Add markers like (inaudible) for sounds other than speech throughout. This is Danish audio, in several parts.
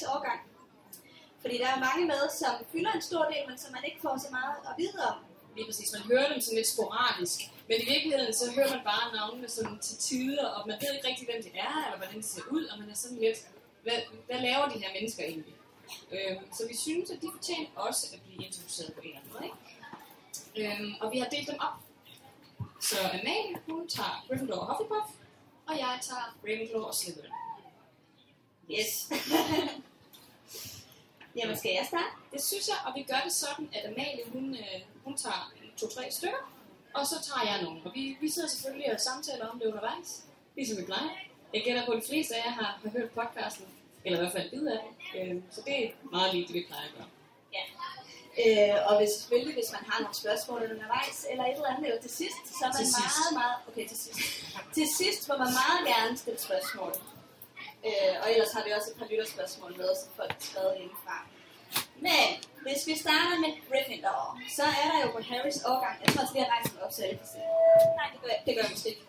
Så overgang. Fordi der er mange med, som fylder en stor del, men som man ikke får så meget at vide om. Lige præcis. Man hører dem sådan lidt sporadisk. Men i virkeligheden, så hører man bare navnene sådan til tider, og man ved ikke rigtig, hvem det er, eller hvordan det ser ud, og man er sådan lidt, hvad, hvad laver de her mennesker egentlig? Øhm, så vi synes, at de fortjener også at blive introduceret på en eller anden måde. Ikke? Øhm, og vi har delt dem op. Så Amalie, hun tager Gryffindor og Hufflepuff, og jeg tager Ravenclaw og Slytherin. Yes. (laughs) Jamen, skal jeg starte? Det synes jeg, og vi gør det sådan, at Amalie, hun, øh, hun tager to-tre stykker, og så tager jeg nogle. Og vi, vi sidder selvfølgelig og samtaler om det undervejs, ligesom vi plejer. Jeg gætter på, at de fleste af jer har, har hørt podcasten, eller i hvert fald bid af det. Øh, så det er meget lige det, vi plejer at gøre. Ja. Øh, og hvis, selvfølgelig, hvis man har nogle spørgsmål undervejs, eller et eller andet, eller til sidst, så er man Til sidst. meget, meget... Okay, til sidst. til sidst må man meget gerne stille spørgsmål. Øh, og ellers har vi også et par lytterspørgsmål med, som folk har skrevet indefra. Men hvis vi starter med Gryffindor, så er der jo på Harrys årgang... Jeg tror også, lige, jeg rejser mig op, så jeg kan se. Nej, det gør jeg, det gør jeg måske ikke.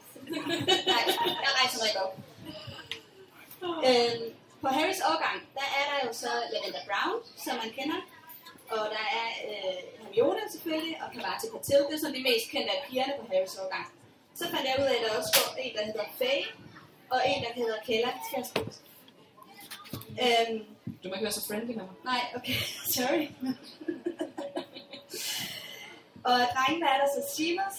(laughs) Nej, jeg rejser mig ikke op. Øhm, på Harrys årgang, der er der jo så Lavender Brown, som man kender. Og der er øh, Hermione selvfølgelig, og Karate Patil. Det er sådan de mest kendte af pigerne på Harrys årgang. Så fandt jeg ud af, at der også går en, der hedder Faye, og en, der hedder Kella. Skal jeg? Øhm, Du må ikke være så friendly med mig. nej, okay, (laughs) sorry. og drengene er der så Seamus,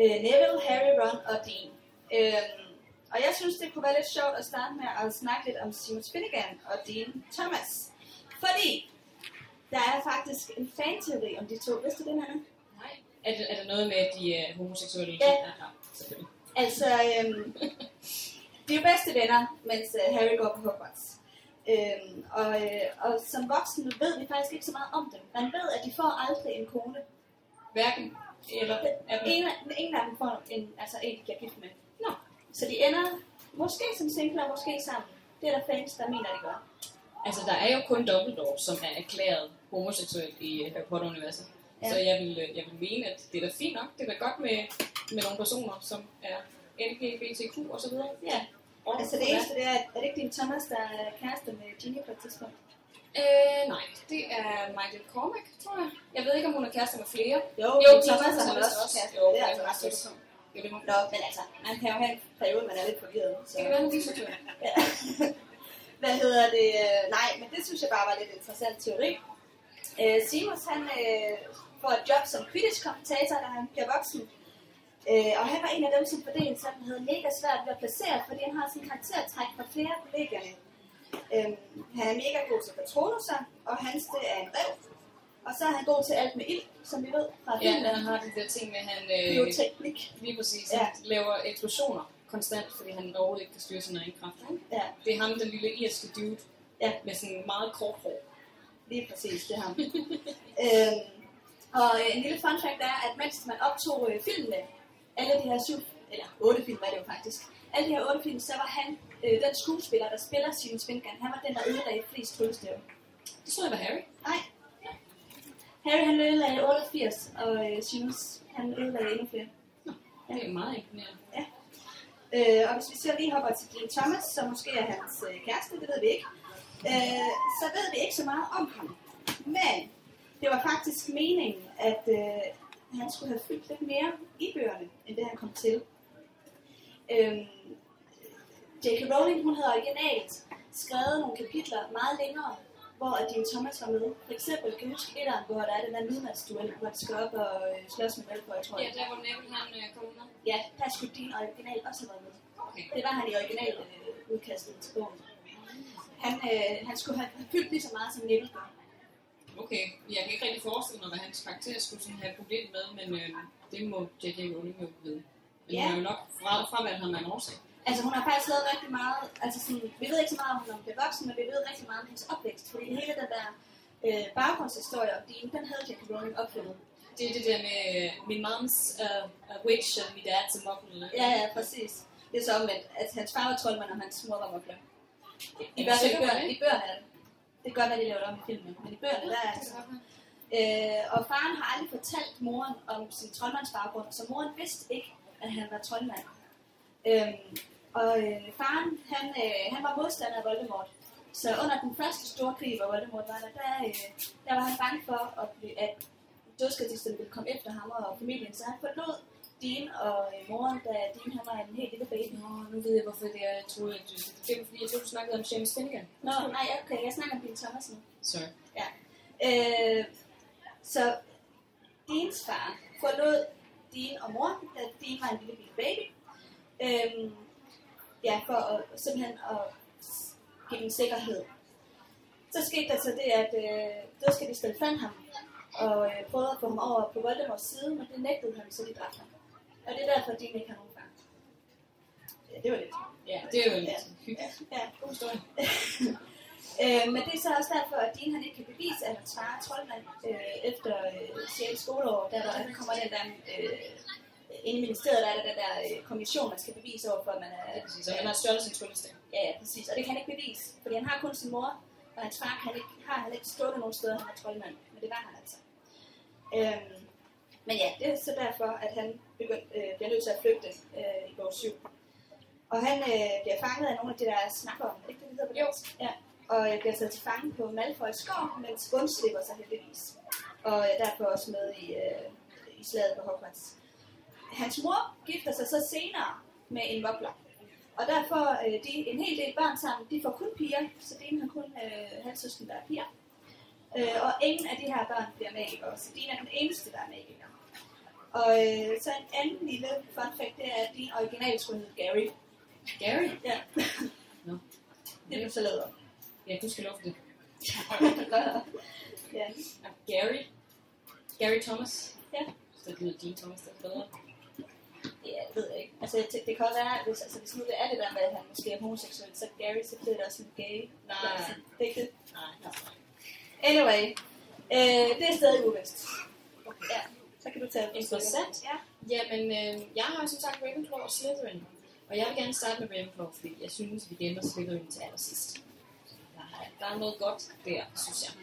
øh, Neville, Harry, Ron og Dean. Øhm, og jeg synes, det kunne være lidt sjovt at starte med at snakke lidt om Seamus Finnegan og Dean Thomas. Fordi der er faktisk en fanteori om de to. Vidste du det, Hanna? Nej. Er det, er det noget med, at de er homoseksuelle? Ja. selvfølgelig. Altså, øhm, (laughs) de er bedste venner, mens øh, Harry går på Hogwarts. Øhm, og, øh, og som voksne ved vi faktisk ikke så meget om dem. Man ved, at de får aldrig en kone. Hverken eller er En ingen af dem får en, altså en, de bliver gift med. Nå. Så de ender måske som singler, måske sammen. Det er der fans, der mener, de gør. Altså, der er jo kun Dumbledore, som er erklæret homoseksuel i øh, Harry Potter-universet. Ja. Ja. Så jeg vil, øh, jeg vil mene, at det er da fint nok. Det er da godt med, med nogle personer, som er LGBTQ og så videre. Ja. Og, Altså det eneste, det er, er det ikke din Thomas, der er kæreste med Ginny på et tidspunkt? Øh, nej, det er Michael Cormack, tror jeg. Jeg ved ikke, om hun er kæreste med flere. Jo, Jo, Thomas Thomas er også også. kæreste. Jo, Det er det altså ret sødt. Jo, det må Nå, men altså, man kan jo have en periode, man er lidt forvirret. Så. Det kan være, hun er. Ja. (laughs) Hvad hedder det? Nej, men det synes jeg bare var lidt interessant teori. Øh, Simus, han øh, får et job som Quidditch-kommentator, da han bliver voksen. Øh, og han var en af dem, som fordelte sådan havde mega svært ved at placere, fordi han har sådan en karaktertræk fra flere af kollegerne. Øh, han er mega god til patronuser, og hans det er en rev. Og så er han god til alt med ild, som vi ved fra Ja, filmen. han har de der ting med, han øh, Bioteknik. lige præcis Ja. laver eksplosioner konstant, fordi han overhovedet ikke kan styre sin egen kraft. Ikke? Ja, Det er ham, den lille irske dude, Ja. med sådan meget kort hår. lige præcis, det er ham. (laughs) øhm, og øh, en lille fun fact er, at mens man optog øh, filmene, alle de her syv, eller otte film er det jo faktisk, alle de her otte film, så var han øh, den skuespiller, der spiller Steven Spingan. Han var den, der ødelagde flest tryllestave. Det tror jeg var Harry. Nej. Harry han ødelagde 88, og øh, Seamus han ødelagde endnu flere. Det er meget imponerende. Øh, og hvis vi så lige hopper til Dean Thomas, som måske er hans øh, kæreste, det ved vi ikke, øh, så ved vi ikke så meget om ham. Men det var faktisk meningen, at øh, han skulle have fyldt lidt mere i bøgerne, end det han kom til. Øh, J.K. Rowling, hun havde originalt skrevet nogle kapitler meget længere, hvor at Dean Thomas var med. For eksempel, kan du huske etteren, hvor der er den der midnatsduel, hvor de skal op og øh, slås med Malfoy, tror Ja, jeg. der hvor Neville han øh, kom med. Ja, der skulle Dean originalt også have været med. Okay. Det var han i original øh, udkastet til bogen. Han, øh, han skulle have fyldt lige så meget som Neville gør. Okay, jeg kan ikke rigtig forestille mig, hvad hans karakter skulle sådan have problem med, men øh, det må J.K. Rowling jo vide. Men Ja. hun har jo nok fra, fravalgt ham af en årsag. Altså hun har faktisk lavet rigtig meget, altså sådan, vi ved ikke så meget om hun bliver voksen, men vi ved rigtig meget om hendes opvækst, fordi hele den der øh, baggrundshistorie om Dean, den havde J.K. Rowling opfundet. det er det der med øh, min moms uh, a witch and min dad's a. Ja, ja, præcis. Det er så omvendt, at hans far var troldmand, og hans mor var mugler. I, i, bøgerne? I bøgerne er det. Det kan godt være, de laver det om i filmen, men i bøgerne, der er altså. Øh, og faren har aldrig fortalt moren om sin troldmandsbaggrund, så moren vidste ikke, at han var troldmand. Øhm, og øh, faren, han, øh, han var modstander af Voldemort. Så under den første store krig, hvor Voldemort var der, der, øh, der var han bange for, at, blive- at dødskatisten ville komme efter ham og familien. Så han forlod Dean og moren, da Dean han var en helt lille baby. Nå, nu ved jeg, hvorfor det er, jeg troede, at. Det var fordi, jeg troede, du snakkede om James Finnegan. Nå, nej, okay, jeg snakker om Dean Thomas nu. Sorry. Øh, så Deans far forlod Dean og mor, da Dean var en lille bitte baby. Øh, ja, for at, simpelthen at give dem sikkerhed. Så skete der så det, at øh, dødskatisten fandt ham og øh, prøvede at få ham over på Voldemorts side, men det nægtede han, så de dræbte ham. Og det er derfor, Dean ikke har nogen far. Ja, det var lidt. Ja, det er jo lidt Ja. hyggeligt. Ja, God historie. (laughs) Øh, men det er så også derfor, at Dean han ikke kan bevise, at hans far er troldmand øh, efter øh, 6. skoleår, der, der kommer den der, øh, inde i ministeriet, der er der der øh, kommission, man skal bevise over for, at man er... Ja, præcis. Og han har stjålet sin tryllestav. Ja, ja, præcis. Og det kan han ikke bevise, fordi han har kun sin mor, og hans far kan ikke, har han ikke stået nogen steder, han er troldmand. Men det var han altså. Øhm, men ja, det er så derfor, at han begynd, øh, bliver nødt til at flygte øh, i bog 7. Og han øh, bliver fanget af nogle af de der snapper, er det ikke det, det hedder på dansk? Ja. Og øh, bliver taget til fange på Malfoys skov, mens Gun slipper sig heldigvis. Og øh, derfor også med i, øh, i slaget på Hogwarts. Hans mor gifter sig så senere med en vokler. Og derfor øh, de, en hel del børn sammen, de får kun piger, så Dean har kun øh, halvsøsken, der er piger. Øh, og ingen af de her børn bliver magikere, så Dean er den eneste, der er magiker. Og øh, så en anden lille fun fact, det er, at din original skulle hedde Gary. Gary? Ja. Nå. Det blev så lavet om. Ja, du skal love det. (laughs) ja. Og Gary? Gary Thomas? Ja. Så det lyder Dean Thomas, der er bedre. Ja, det ved jeg ikke. Altså, det, det kan godt være, at hvis, altså, hvis nu det er det der med, at han måske er homoseksuel, så Gary, så bliver det også en gay. Nej. Altså, det er ikke det. Nej, nej. Anyway, øh, det er stadig uvist. Ja, så kan du tage. Interessant. Ja. Jamen, øh, jeg har jo som sagt Ravenclaw og Slytherin. Og jeg vil gerne starte med Ravenclaw, fordi jeg synes, vi gemmer Slytherin til allersidst. Der er, der er noget godt der, synes jeg.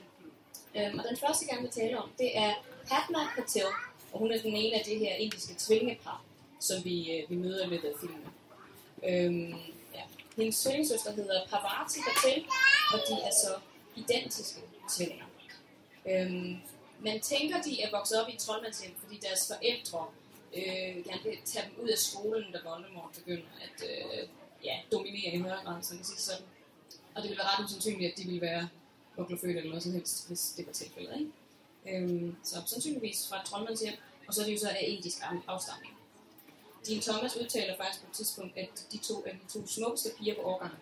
Øhm, og den første, jeg gerne vil tale om, det er Padma Patel. Og hun er den ene af det her indiske tvillingepar, som vi, øh, vi møder i løbet af filmen. Øhm, ja. Hendes tvillingesøster hedder Parvati Patel, og de er så identiske tvillinger. Øhm, man tænker, de er vokset op i et troldmandshjem, fordi deres forældre øh, gerne vil tage dem ud af skolen, da Voldemort begynder at øh, ja, dominere i højere grad, så kan sige sådan. Og det ville være ret usandsynligt, at de ville være voklerfødt eller noget som helst, hvis det var tilfældet. Ikke? Øhm, så sandsynligvis fra et troldmandshjem, og så er de jo så af indisk afstamning. Dean Thomas udtaler faktisk på et tidspunkt, at de to er de to smukkeste piger på årgangen.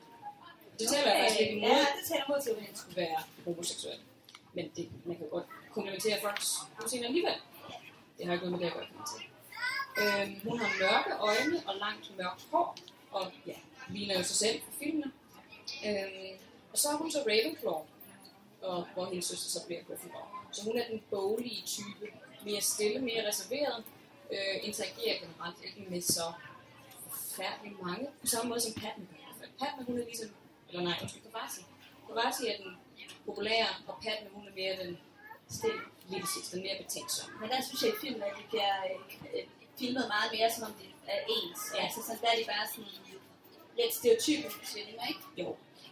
Det taler okay. faktisk lidt imod, Ja, det taler mod til at han skulle være homoseksuel. Men det, man kan godt komplementere folks udseende alligevel. Det har ikke noget med det at gøre, kan man sige. Øhm, hun har mørke øjne og langt mørkt hår, og ja, ligner jo sig selv på filmene. Øhm, og så er hun så Ravenclaw, og hvor hendes søster så bliver Gryffindor. Så hun er den boglige type, mere stille, mere reserveret, øh, interagerer generelt ikke med så forfærdelig mange, på samme måde som Patton. Patton, hun er ligesom, eller nej, undskyld, Kavasi. Kavasi er den populære, og Patton, hun er mere den stille, lille sidste, den mere. Men der synes jeg i filmen, at de bliver øh, øh, filmet meget mere, som om de er ens. Ja. Altså, så der er de bare sådan lidt stereotypiske tvillinger, ikke? Jo.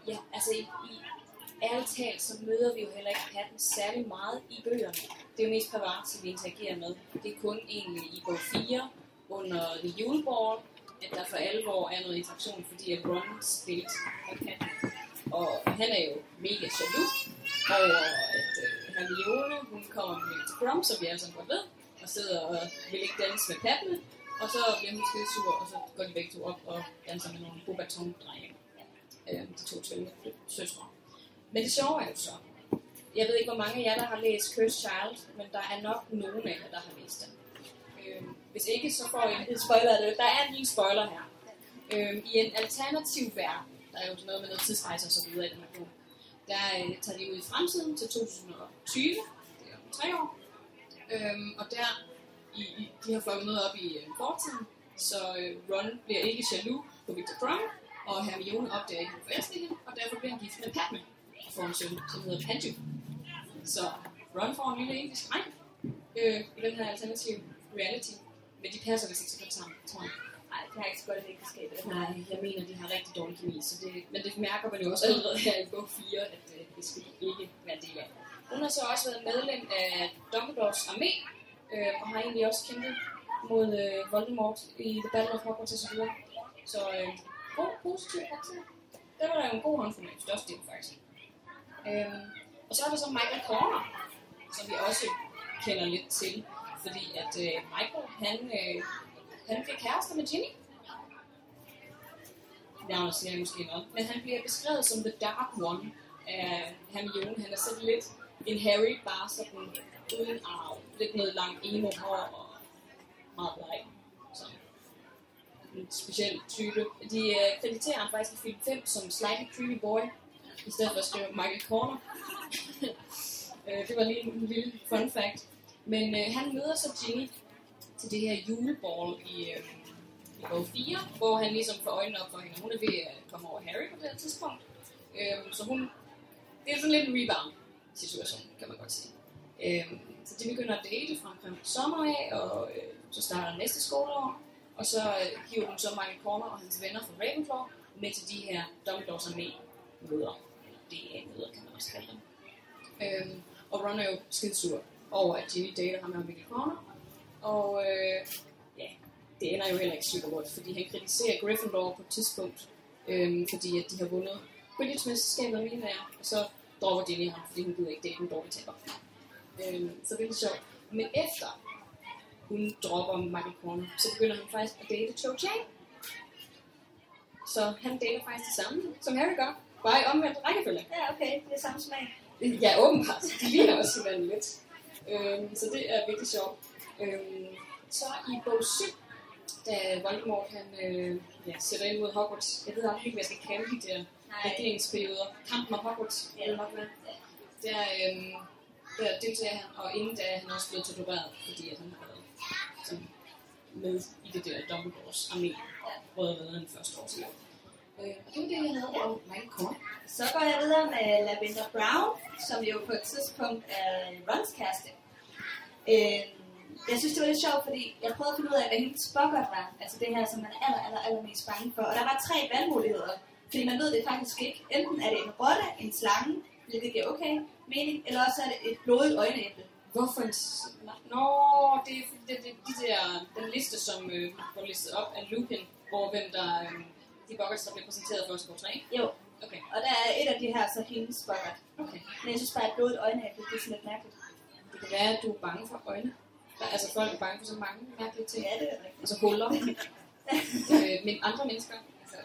Ja, altså i, i ærligt talt, så møder vi jo heller ikke Patton særlig meget i bøgerne. Det er jo mest Pavarti, vi interagerer med. Det er kun egentlig i bog 4, under The Juleball, at der for alvor er noget interaktion, fordi at Ron spillet af Patton. Og han er jo mega jaloux over, at øh, Hermione, hun kommer med til prom, som vi alle sammen godt ved, og sidder og vil ikke danse med Padme, og så bliver hun skide sur, og så går de begge to op og danser med nogle Bobaton-drenge. Øh, de to tvillinge søstre. Men det sjove er jo så, jeg ved ikke, hvor mange af jer, der har læst Cursed Child, men der er nok nogen af jer, der har læst den. Øh, hvis ikke, så får I en lille spoiler det. der er en lille spoiler her. Øhm, I en alternativ verden, der er jo noget med noget tidsrejse og så videre i den her bog, der øh, tager de ud i fremtiden til 2020, det er om tre år, Øhm, og der, i, i, de har fået noget op i øh, fortiden, så øh, Ron bliver ikke jaloux på Victor Crumb, og Hermione opdager ikke, han forelsker i hende, og derfor bliver han gift med Padme, og får en søn, som hedder Padme. Så Ron får en lille engelsk dreng øh, i den her alternative reality, men de passer vist ikke så godt sammen, tror jeg. Det har ikke så godt et ægteskab. Nej, jeg mener, de har rigtig dårlig kemi, så det, men det mærker man jo også allerede her i bog 4, at øh, det skal de ikke være del af. Hun har så også været medlem af Dumbledores armé, øh, og har egentlig også kæmpet mod øh, Voldemort i The Battle of Hogwarts osv. Så øh, god, positiv karakter. Der var der jo en god håndfuld med, størstedelen faktisk. Øh, og så er der så Michael Corner, som vi også kender lidt til, fordi at øh, Michael, han, øh, han fik kærester med Ginny. Navnet siger jeg måske noget. Men han bliver beskrevet som The Dark One af Hermione. Han er sådan lidt en Harry, bare sådan uden arv. Lidt noget langt emo hår og meget bleg. Så en speciel type. De øh, krediterer ham faktisk i film 5 som Slightly Creepy Boy, i stedet for at skrive Michael Corner. (laughs) Øh, det var lige en lille fun fact. Men øh, han møder så Ginny til det her juleball i, øh, i bog 4, hvor han ligesom får øjnene op for hende. Hun er ved at komme over Harry på det her tidspunkt. Øh, så hun, det er sådan lidt en rebound situation, kan man godt sige. Øh, så de begynder at date fra omkring sommer af, og øh, så starter næste skoleår. Og så øh, hiver hun så Michael Corner og hans venner fra Ravenclaw med til de her Dumbledores armé møder. DA-møder, kan man også kalde dem. Øh, og Ron er jo skidsur over, at Ginny dater ham med Michael Corner. Og øh, ja, det ender jo heller ikke super godt, fordi han kritiserer Gryffindor på et tidspunkt, øhm, fordi at de har vundet Quidditch-mesterskabet af og så dropper Ginny ham, fordi hun gider ikke date en dårlig taber. Øhm, så det er lidt sjovt. Men efter hun dropper Michael Corner, så begynder han faktisk at date Cho Chang. Så han dater faktisk det samme, som Harry gør. Bare i omvendt rækkefølge. Ja, okay. Det er samme smag. Ja, åbenbart. De ligner også hinanden lidt. Øhm, så det er virkelig sjovt. Øhm, så i bog 7, da Voldemort han, øh, ja, sætter ind mod Hogwarts, jeg ved aldrig ikke, hvad jeg skal kalde de der Nej. regeringsperioder. Kampen om Hogwarts, Ja. nok være. Der, øhm, der deltager han, og inden da er han også blevet tortureret, fordi at han har været sådan, med i det der Dumbledores armé, hvor der været den første år til. Øh, og det var det, jeg havde om Michael Corner. Så går jeg videre med Lavender Brown, som jo på et tidspunkt er Rons kæreste. Øh, jeg synes, det var lidt sjovt, fordi jeg prøvede at finde ud af, hvad hendes spokkert var. Altså det her, som man er aller, aller, aller mest bange for. Og der var tre valgmuligheder. Fordi man ved det faktisk ikke. Enten er det en rotte, en slange, hvilket giver okay mening, eller også er det et blodigt øjenæble. Hvorfor en... Nå, det er fordi, det, det, de der, den liste, som øh, var listet op af Lupin, hvor hvem der... Øh, de buckets, der blev præsenteret for os på 3. Jo, Okay, og der er et af de her, så hendes spokkert. okay. Men jeg synes bare, at et blodigt øjenæble, det er sådan lidt mærkeligt. Det kan være, at du er bange for øjne. Der, altså, folk er bange for så mange mærkelige ting. Ja, det er rigtigt. Altså huller. øh, men andre mennesker. Altså,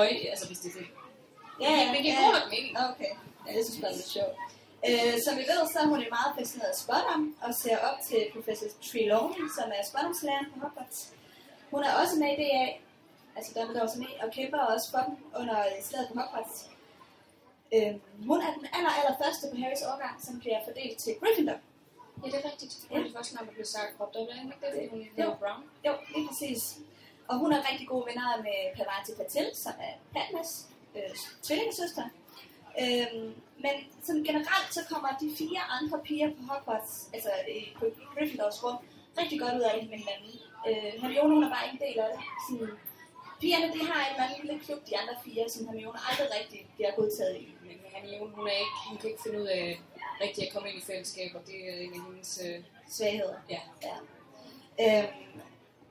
øje, altså hvis det er det. Ja, ja, det giver ja. god mening. Okay, ja, det synes jeg er lidt sjovt. Øh, som vi ved, så er hun jo meget fascineret af og ser op til professor Trelawney, som er Spotumslæreren på Hogwarts. Hun er også med i DA, altså Dumbledore med, og kæmper også for dem under slaget på Hogwarts. Øh, hun er den aller, aller første på Harrys årgang, som bliver fordelt til Gryffindor. Ja, det er rigtigt. Det er det første navn, der blev sagt. Bob Dobbler, ikke det? Fordi hun Jo. hedder Brown. Jo, lige præcis. Og hun er rigtig gode venner med Parvati Patel, som er Padmas øh, tvillingesøster. Øhm, men som generelt så kommer de fire andre piger på Hogwarts, altså i, Gryffindors rum, rigtig godt ud af det med hinanden. Øh, Hermione hun er bare en del af det. Sådan, pigerne de har en eller anden lille klub, de andre fire, som Hermione aldrig rigtig bliver godtaget i. Men Hermione, hun, er ikke, hun kan ikke finde ud af rigtig at komme ind i fællesskaber. Det er en af hendes... Øh, Svagheder. ja, Ja. Øhm,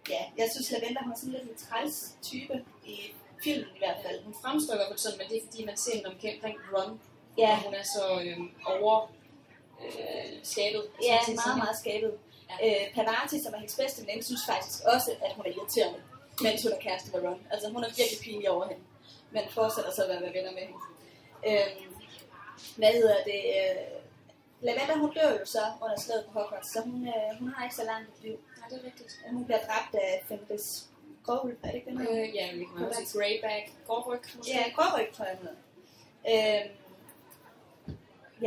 ja, jeg synes Lavender hun er sådan lidt en træls type i filmen i hvert fald. hun fremstår fald sådan, men det er fordi, man ser hende omkring Ron. Ja, Og hun er så øh, over øh, skabet. Ja, meget, sige. meget skabet. Ja. Ja. Øh, Pavati, som er hendes bedste ven, synes faktisk også, at hun er irriterende, mens hun er kæreste med Ron. Altså, hun er virkelig pinlig over hende, men fortsætter så at være venner med hende. Øhm, hvad hedder det? Øh, Lavender, hun dør jo så under slaget på Hogwarts, så hun, øh, hun har ikke så langt et liv. Ja, det er rigtigt. Hun bliver dræbt af Fenris Grovulf, er det ikke den her? Øh, ja, vi kan også sige Greyback. Gårdryg, måske. Ja, Gråryg, tror jeg, hun hedder. Øhm,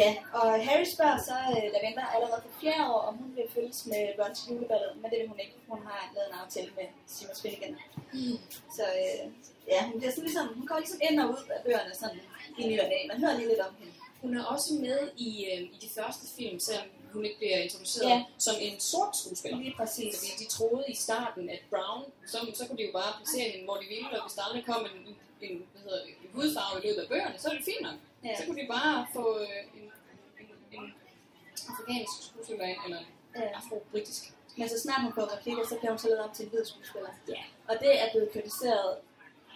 Ja, og Harry spørger så uh, Lavender allerede for fjerde år, om hun vil følges med Ron til juleballet, men det vil hun ikke. Hun har lavet en aftale med Simon Finnegan. Mm. Så uh, ja, hun, bliver sådan ligesom, hun går ligesom ind og ud af bøgerne sådan i ny og. Man hører lige lidt om hende. Hun er også med i, øh, i de første film, selvom hun ikke bliver introduceret Ja. som en sort skuespiller. Lige præcis. Fordi de troede i starten, at Brown, så, så kunne de jo bare placere hende, hvor de ville, og hvis der aldrig kom en, en, hvad hedder en hudfarve i løbet af bøgerne, så er det fint nok. Ja. Så kunne de bare få øh, en, en, en afrikansk skuespiller ind, eller en Ja. afro-britisk. Men så snart hun får replikker, så bliver hun så lavet om til en hvid skuespiller. Ja. Og det er blevet kritiseret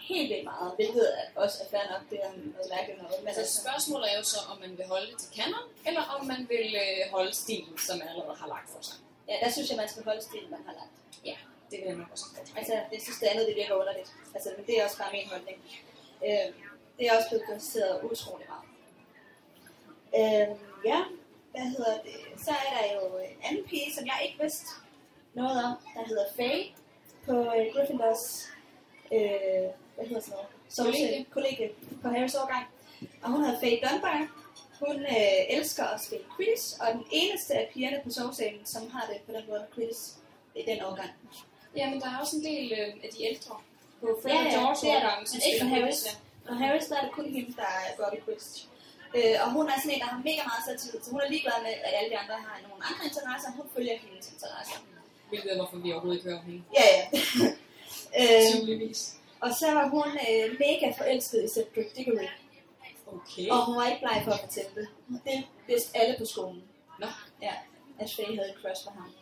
helt vildt meget, hvilket også er fair nok, det er noget mærkeligt noget. Men Altså altså, spørgsmålet er jo så, om man vil holde det til kanon, eller om man vil øh, holde stilen, som man allerede har lagt for sig. ja, der synes jeg, man skal holde stilen, man har lagt. Ja, det vil jeg nok også godt. Altså, det synes det andet, det virker underligt. Altså, men det er også bare min holdning. Øh, det er også blevet kritiseret utrolig meget. Øh, ja, hvad hedder det? Så er der jo en anden pige, som jeg ikke vidste noget om, der hedder Faye på øh, Gryffindors, øh, hvad hedder sådan noget? Kollegie. kollegie på Harrys årgang. Og hun hedder Faye Dunbar. Hun øh, elsker at spille quiz, og den eneste af pigerne på sovsalen, som har det på den måde quiz i den årgang. Ja, men der er også en del øh, af de ældre på Fred Ja, og ja, George der. årgangen, som spiller Harris. quiz, ja. Og Harris, der er det kun hende, der går i quiz. Øh, og hun er sådan en, der har mega meget selvtillid, så hun er ligeglad med, at alle de andre har nogle andre interesser. Hun følger hendes interesser. Hvilket er, hvorfor vi overhovedet ikke hører hende. Ja, ja. øh, (laughs) Tydeligvis. Og så var hun øh, mega forelsket i Cedric Diggory. Okay. Og hun var ikke bleg for at fortælle det. Det vidste alle på skolen. Nå, Ja, at Faye havde en crush på ham.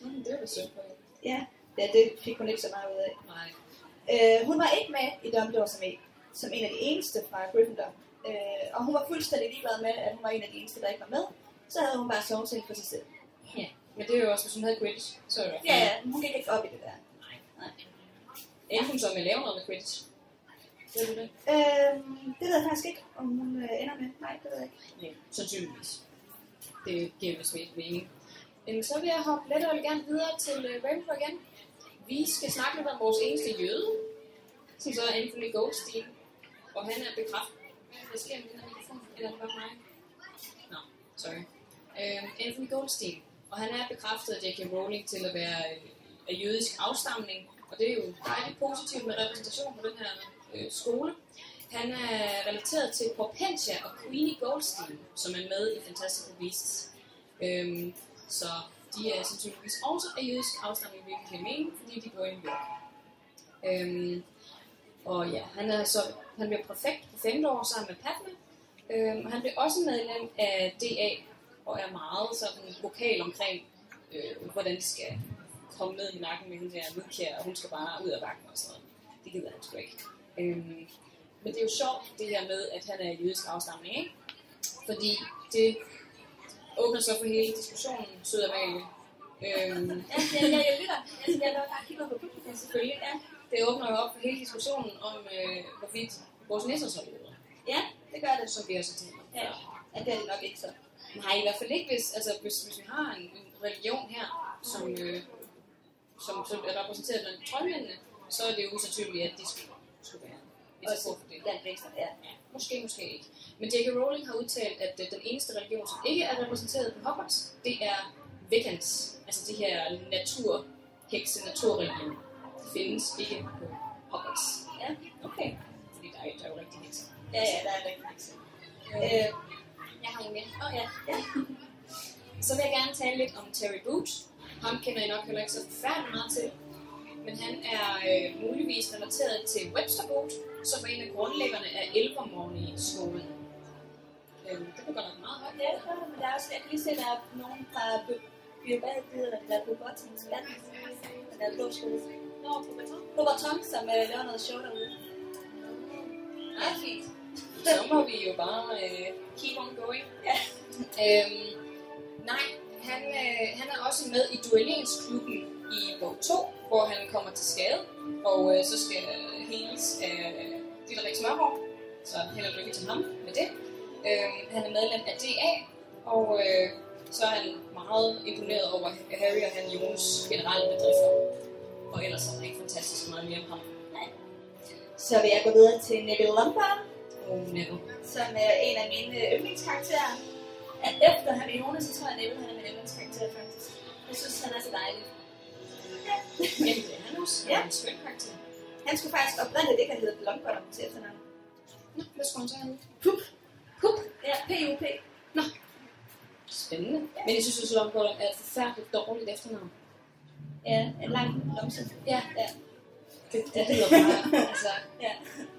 mm, det var synd for hende. Ja, ja det fik hun ikke så meget ud af. Nej. Øh, hun var ikke med i Dumbledore som en, som en af de eneste fra Gryffindor. Øh, og hun var fuldstændig ligeglad med, at hun var en af de eneste, der ikke var med. Så havde hun bare sovet for sig selv. Ja. Men det er jo også, hvis hun havde Quidditch, så er det Ja, ja, hun gik ikke op i det der. Nej. Endte hun så med at lave noget med Quidditch? Ved du det? Øhm, det ved jeg faktisk ikke, om hun øh, ender med. Nej, det ved jeg ikke. Nej, sandsynligvis. Det giver vist ikke mening. Men så vil jeg hoppe let og elegant videre til uh, Ravenclaw igen. Vi skal snakke lidt om vores eneste jøde, som så er Anthony Goldstein. Og han er bekræftet. Hvad sker med den her mikrofon? Eller er det bare mig? Nå, sorry. Uh, Anthony Goldstein. Og han er bekræftet af J.K. Rowling til at være øh, af jødisk afstamning. Og det er jo dejligt positivt med repræsentation på den her øh, skole. Han er relateret til Porpentia og Queenie Goldstein, som er med i Fantastic Beasts. Øhm, så de er sandsynligvis også af jødisk afstamning, hvilket giver mening, fordi de bor i New York. Øhm, og ja, han er så han bliver præfekt på femte år sammen med Padme. Øhm, og han bliver også medlem af DA og er meget sådan vokal omkring, øh, hvordan det skal komme ned i nakken med hende her Lucia, og hun skal bare ud af vagten og sådan noget. Det gider han sgu ikke. Øhm, men det er jo sjovt, det her med, at han er jødisk afstamning, ikke? Fordi det åbner så for hele diskussionen, Sød Amalie. Øhm, Ja, jeg, jeg, jeg lytter. Jeg, jeg bare kigger på publikum selvfølgelig. Ja. det åbner jo op for hele diskussionen om, øh, hvorvidt vores nisser så jøder, ja, det gør det. som vi også om. Ja. ja, det er det nok ikke så. Nej, i hvert fald ikke, hvis, altså, hvis, hvis vi har en, en religion her, som, øh, som, som er repræsenteret blandt troldmændene, så er det jo usandsynligt, at de skulle, skulle være et Også support for det. blandt vækster, ja. Ja, måske, måske ikke. Men J.K. Rowling har udtalt, at øh, den eneste religion, som ikke er repræsenteret på Hogwarts, det er Wiccans. Altså de her naturhekse, naturreligion. De findes ikke på Hogwarts. Ja, Okay. Fordi der er, der er jo rigtig hekse. ja, ja der er rigtig hekse. Øh, Øh, jeg har en mere. åh ja, ja. (laughs) Så vil jeg gerne tale lidt om Terry Boot. Ham kender I nok heller ikke så forfærdeligt meget til. Men han er øh, muligvis relateret til Webster Boot, som er en af grundlæggerne af Elvermorny-skolen. Øhm, det var godt nok meget højt. Ja, men der er også, jeg kan lige se, der er nogen fra der Blue Buttons, hvad den der blå skole. Nå, på beton. Roberton, som øh, laver noget show derude. Ja, fint. Så må vi jo bare øh, keep on going. Ja. Øhm, nej, han, øh, han er også med i duelleringsklubben i bog 2, hvor han kommer til skade, og øh, så skal heles af Dillerik Smørhår. Så held og lykke til ham med det. Øhm, han er medlem af DA, og øh, så er han meget imponeret over Harry og han Jones generelle bedrifter. Og ellers er der ikke fantastisk meget mere om ham. Så vil jeg gå videre til Neville Lombard, Oh, no. som er en af mine yndlingskarakterer. At efter Hermione, så tror jeg, Neville han er min yndlingskarakter faktisk. Jeg synes, han er så dejlig. Men det er han også. Ja. Ja. En skøn karakter. Han skulle faktisk oprindeligt ikke have heddet Longbottom til efternavn. Nå, hvad skulle han så have? Pup. Pup. Ja, P-U-P. Spændende. Men jeg synes også, at Longbottom er et forfærdeligt dårligt efternavn. Ja, en lang lomse. Ja. ja. Det, det lyder bare, altså, Ja.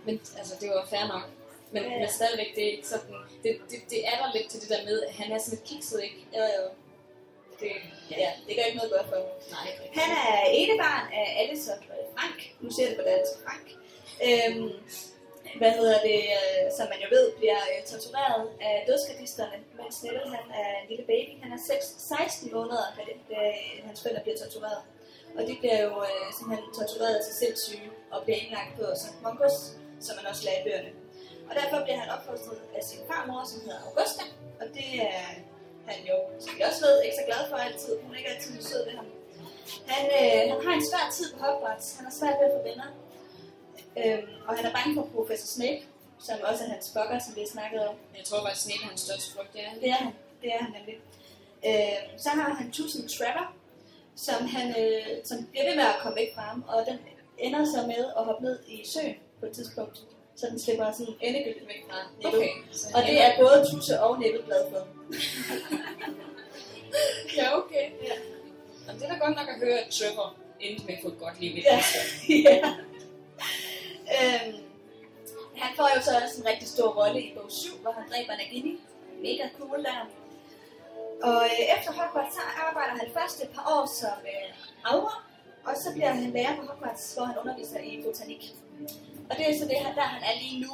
men altså, det var fair nok. Men, Ja. ja. men stadigvæk, det er ikke sådan, det, det, det er der lidt til det der med, at han er sådan lidt kikset, ikke? Jo, jo. Det, Ja, det gør ikke noget godt for ham. nej. Han er ene barn af Alice og Frank. Nu ser det på dansk. Frank. Øhm, hvad hedder det, øh, som man jo ved, bliver øh, tortureret af dødskadisterne, mens Neville han er en lille baby. Han er 6, 16 måneder, da, det, da hans forældre bliver tortureret. Og de bliver jo øh, simpelthen tortureret til sindssyge og bliver indlagt på St. Mungus, som man også lagde i bøgerne. Og derfor bliver han opfostret af sin farmor, som hedder Augusta. Og det er han jo, som vi også ved, ikke så glad for altid. Hun er ikke altid sød ved ham. Han, øh, han har en svær tid på Hogwarts. Han har svært ved at få venner. Øhm, og han er bange for professor Snape, som også er hans spokker, som vi har snakket om. Jeg tror faktisk, Snape er hans største frygt, det er. Det er han. Det er han nemlig. Øhm, så har han tusind Trevor, som, han, øh, som bliver ved med at komme væk fra ham. Og den ender så med at hoppe ned i søen på et tidspunkt. Så den slipper sådan endegyldigt væk fra Neville. Okay. Og det er både Tusse og glad for. (laughs) Ja, okay. Ja. Det er da godt nok at høre, at Trevor endte med at få et godt liv i Ja. (laughs) ja. Øhm, han får jo så også en rigtig stor rolle i bog 7, hvor han dræber Nagini. Mega cool der. Og øh, efter Hogwarts, så arbejder han først et par år som øh, aura, og så bliver han lærer på Hogwarts, hvor han underviser i botanik. Og det er så det, han, der han er lige nu,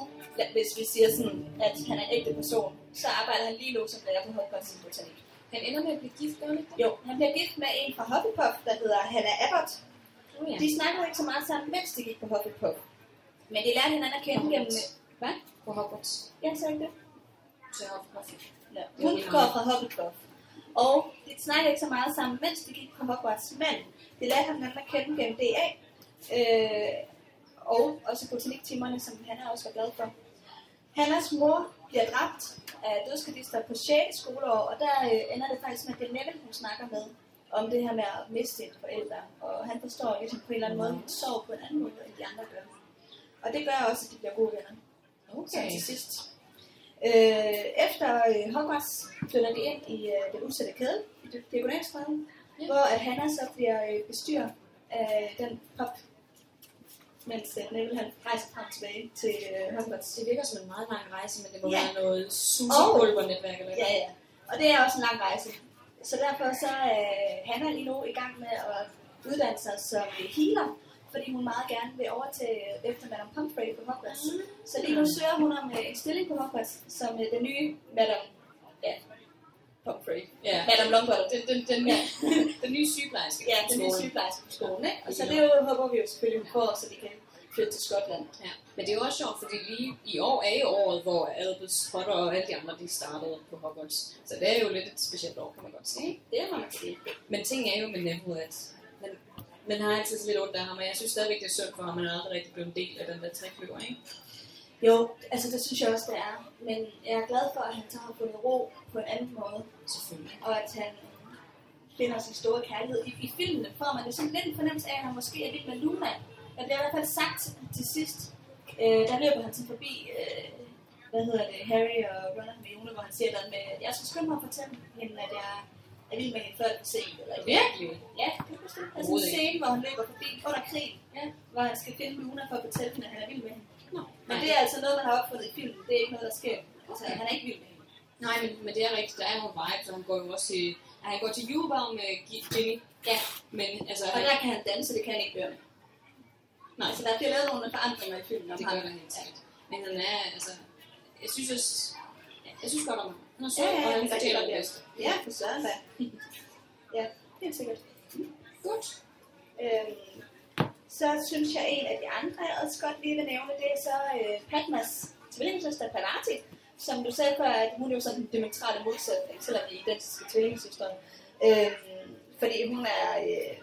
hvis vi siger sådan, at han er en ægte person, så arbejder han lige nu som lærer på Hogwarts botanik. Han ender med at blive gift, gør ikke? Jo, han bliver gift med en fra Hufflepuff, der hedder Hannah Abbott, Oh, ja. de snakkede ikke så meget sammen, mens de gik på Hufflepuff. Men de lærte hinanden at kende gennem... Hvad? På Hogwarts. Ja, så ikke det? Har haft Ja. Hun går fra Hufflepuff. Og de snakkede ikke så meget sammen, mens de gik på Hogwarts. Men de lærte hinanden at kende gennem DA. Øh, og også botaniktimerne, som han også var glad for. Hannas mor bliver dræbt af dødskadister på 6. skoleår, og der øh, ender det faktisk med, at det er Neville, hun snakker med om det her med at miste en forældre. Og han forstår ligesom på en eller anden måde, hun sover på en anden måde, end de andre gør. Og det gør også, at de bliver gode venner. Okay. Så til sidst. Øh, efter øh, Hogwarts flytter de ind i øh, den udsatte kæde, i det- Diagonalstræden, Ja. hvor at Hannah så bliver øh, bestyrer af den pop, mens øh, Neville han rejser frem tilbage til øh, Hogwarts. Det virker som en meget lang rejse, men det må Ja. være noget sushi-pulvernetværk eller Ja, ja. Og det er også en lang rejse. Så derfor så er Hannah lige nu i gang med at uddanne sig som healer, fordi hun meget gerne vil overtage efter Madame Pomfrey på Hogwarts. Så lige nu søger hun om øh, en stilling på Hogwarts som øh, den nye Madame ja, Pomfrey. Ja. Madame Longbottom. Den, den, den, Ja. (laughs) den nye sygeplejerske. Ja, den nye sygeplejerske på skolen. Ikke? Og så det jo, håber vi jo selvfølgelig, hun får, så de kan flytte til Skotland. Ja. Men det er jo også sjovt, fordi lige i år er jo året, hvor Albus Potter og alle de andre, de startede på Hogwarts. Så det er jo lidt et specielt år, kan man godt sige. Det må man sige. Men ting er jo med Neville, at man, man har altid så lidt ondt af ham, og jeg synes stadigvæk, det er synd for ham, man er aldrig rigtig blevet en del af den der trækløver, ikke? Jo, altså det synes jeg også, det er. Men jeg er glad for, at han så har fundet ro på en anden måde. Selvfølgelig. og at han finder sin store kærlighed. I, i filmene får man det sådan lidt en fornemmelse af, at han måske er vild med Luna. Der bliver i hvert fald sagt til sidst, øh, der løber han sådan forbi, øh, hvad hedder det, Harry og Ron og Hermione, hvor han siger noget med, jeg skal skynde mig at fortælle hende, at jeg er vild med hende før for sent. Eller, Virkelig? Ja, det er sådan en scene, hvor han løber forbi under krigen, ja, hvor han skal finde Luna for at fortælle hende, at han er vild med hende. Men det er altså noget, man har opfundet i filmen. Det er ikke noget, der sker. Altså, han er ikke vild med hende. Nej, men, men det er rigtigt. Der er nogle vibes, og han går jo også til... ja, Han går til julebag med Ginny. Ja. Men altså... Og der kan han danse, det kan han ikke gøre. Nej, Altså, der bliver lavet nogle forandringer i filmen om det ham. gør der helt sikkert. Men han er, altså... Jeg synes også... Jeg synes godt om ham. Han er sød, Ja, ja, og han det er fortæller det bedste. Ja, for søren da. (laughs) Ja, helt sikkert. Godt. Øhm, så synes jeg, en af de andre, jeg også godt lige vil nævne, det er så øh, Padmas tvillingssøster Palati, som du sagde før, at hun er jo sådan en diametrale modsætning, selvom de er identiske tvillingesøstre. Øhm, fordi hun er øh,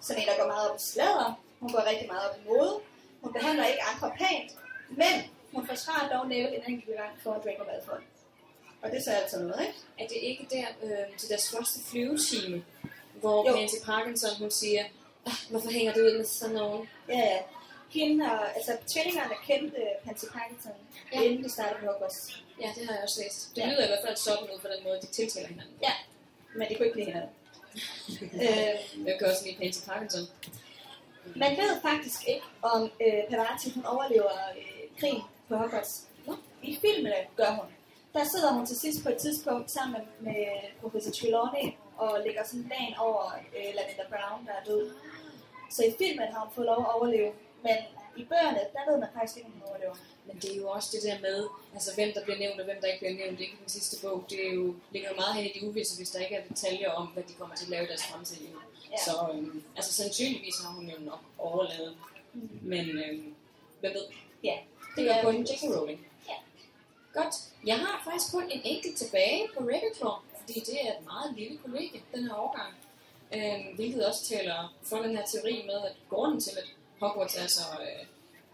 sådan en, der går meget op i sladder, hun går rigtig meget op i mode, hun behandler ikke andre pænt, men hun forsvarer dog nævnt en enkelt gang for Draco Malfoy. Og det sagde altså noget, ikke? Er det ikke der øh, til deres første flyvetime, hvor Jo. Pansy Parkinson hun siger, "Ah, hvorfor hænger du ud med sådan nogen? Ja, ja. Hende og, altså tvillingerne kendte Pansy Parkinson, Ja. inden de startede på Hogwarts. Ja, det har jeg også læst. Det Ja. lyder i hvert fald sådan ud på den måde, de tiltaler hinanden. Ja, men de kunne ikke lide hinanden. (laughs) øh, Jeg kan også lide Pansy Parkinson. man ved faktisk ikke, om øh, Pavati hun overlever øh, krigen på Hogwarts. Nå. I filmene gør hun. Der sidder hun til sidst på et tidspunkt sammen med, med professor Trelawney og lægger sådan dagen over øh, Lavender Brown, der er død. Så i filmen har hun fået lov at overleve, men i bøgerne, der ved man faktisk ikke, om hun overlever. Men det er jo også det der med, altså hvem der bliver nævnt og hvem der ikke bliver nævnt. Ikke den sidste bog. Det er jo, ligger jo meget hen i de uvisse, hvis der ikke er detaljer om, hvad de kommer til at lave i deres fremtidige liv. Ja. Så øhm, altså sandsynligvis har hun jo nok overlevet. Men øhm, hvem ved? Ja, Det gør kun J.K. Rowling. Ja. Godt. Jeg har faktisk kun en enkelt tilbage på Ravenclaw, fordi det er et meget lille kollegie, den her årgang. Øh, hvilket også taler for den her teori med, at grunden til, at Hogwarts er så, øh,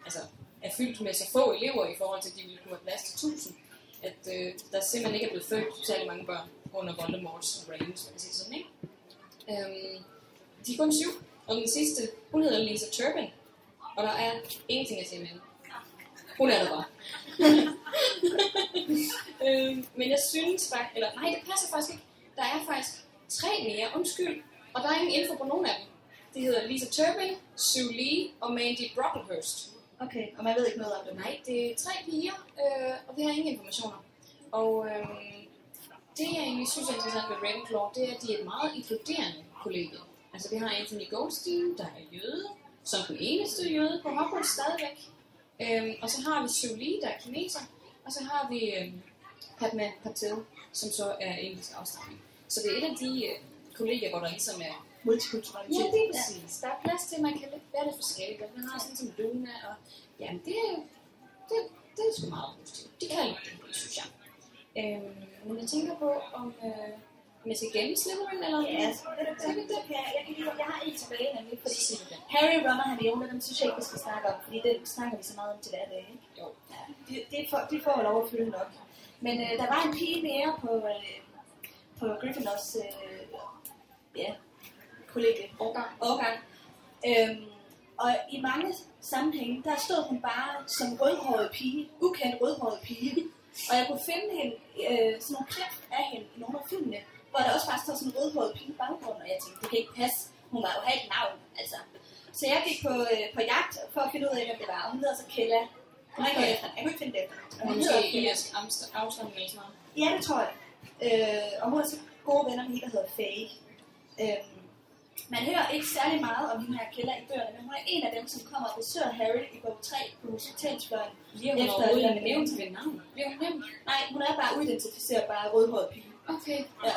altså, er fyldt med så få elever i forhold til, at de ville kunne have plads til 1000, at øh, der simpelthen ikke er blevet født særlig mange børn under Voldemorts reign, hvis man sige sådan, ikke? Øhm, de er kun syv, og den sidste, hun hedder Lisa Turpin, og der er ingenting at sige med hende. Hun er der bare. (laughs) (laughs) øhm, men jeg synes faktisk, eller nej, det passer faktisk ikke. Der er faktisk tre mere, undskyld. Og der er ingen info på nogen af dem. De hedder Lisa Turpin, Sue Lee og Mandy Brocklehurst. Okay, og man ved ikke noget om det. Nej, det er tre piger, øh, og vi har ingen informationer. Og øhm, det, jeg egentlig synes er interessant ved Ravenclaw, det er, at de er et meget inkluderende kollegie. Altså, vi har Anthony Goldstein, der er jøde, som den eneste jøde på Hogwarts stadigvæk. Øhm, og så har vi Sue Lee, der er kineser. Og så har vi øhm, Padma Patel, som så er engelsk afstamning. Så det er et af de øh, kollegier, hvor der ligesom er Multikulturalitet. Ja, det er præcis. Der er plads til, at man kan være lidt forskelligt. Og man har sådan som Luna, og jamen, det er, det, det er sgu meget positivt. De kan lide det, synes jeg. Øhm, men jeg tænker på, om, øh, jeg skal gemme Slytherin, eller Ja, hvad, det jeg, jeg, lige, jeg har en tilbage nemlig, fordi det. Harry, Ron og Hermione, dem synes jeg ikke, vi skal snakke om, fordi den snakker vi så meget om til hverdag, ikke? Jo. Ja, de, de, får, de får lov at fylde nok. Men øh, der var en pige mere på, øh, på Gryffindors øh, ja, kollegie, Årgang. årgang. Øhm, og i mange sammenhænge, der stod hun bare som rødhåret pige, ukendt rødhåret pige. Og jeg kunne finde hende, øh, sådan nogle klip af hende i nogle af filmene, hvor der også bare stod sådan en rødhåret pige i baggrunden, og jeg tænkte, det kan ikke passe. Hun var jo have et navn, altså. Så jeg gik på, øh, på jagt for at finde ud af, hvem det var. Hun hedder så Kella. Hun er ikke efter. Jeg kunne ikke finde det. Hun er hedder Kella. afstamning eller sådan noget. Ja, det tror jeg. Øh, og hun er så gode venner med en, der hedder Faye. Øh, man hører ikke særlig meget om hende her kælder i bøgerne, men hun er en af dem, som kommer og besøger Harry i bog 3 på hospitalsfløjen. Bliver hun Efter overhovedet nævnt ved navn? Bliver hun nævnt? Nej, hun er bare uidentificerbar rødhåret pige. Okay. Ja.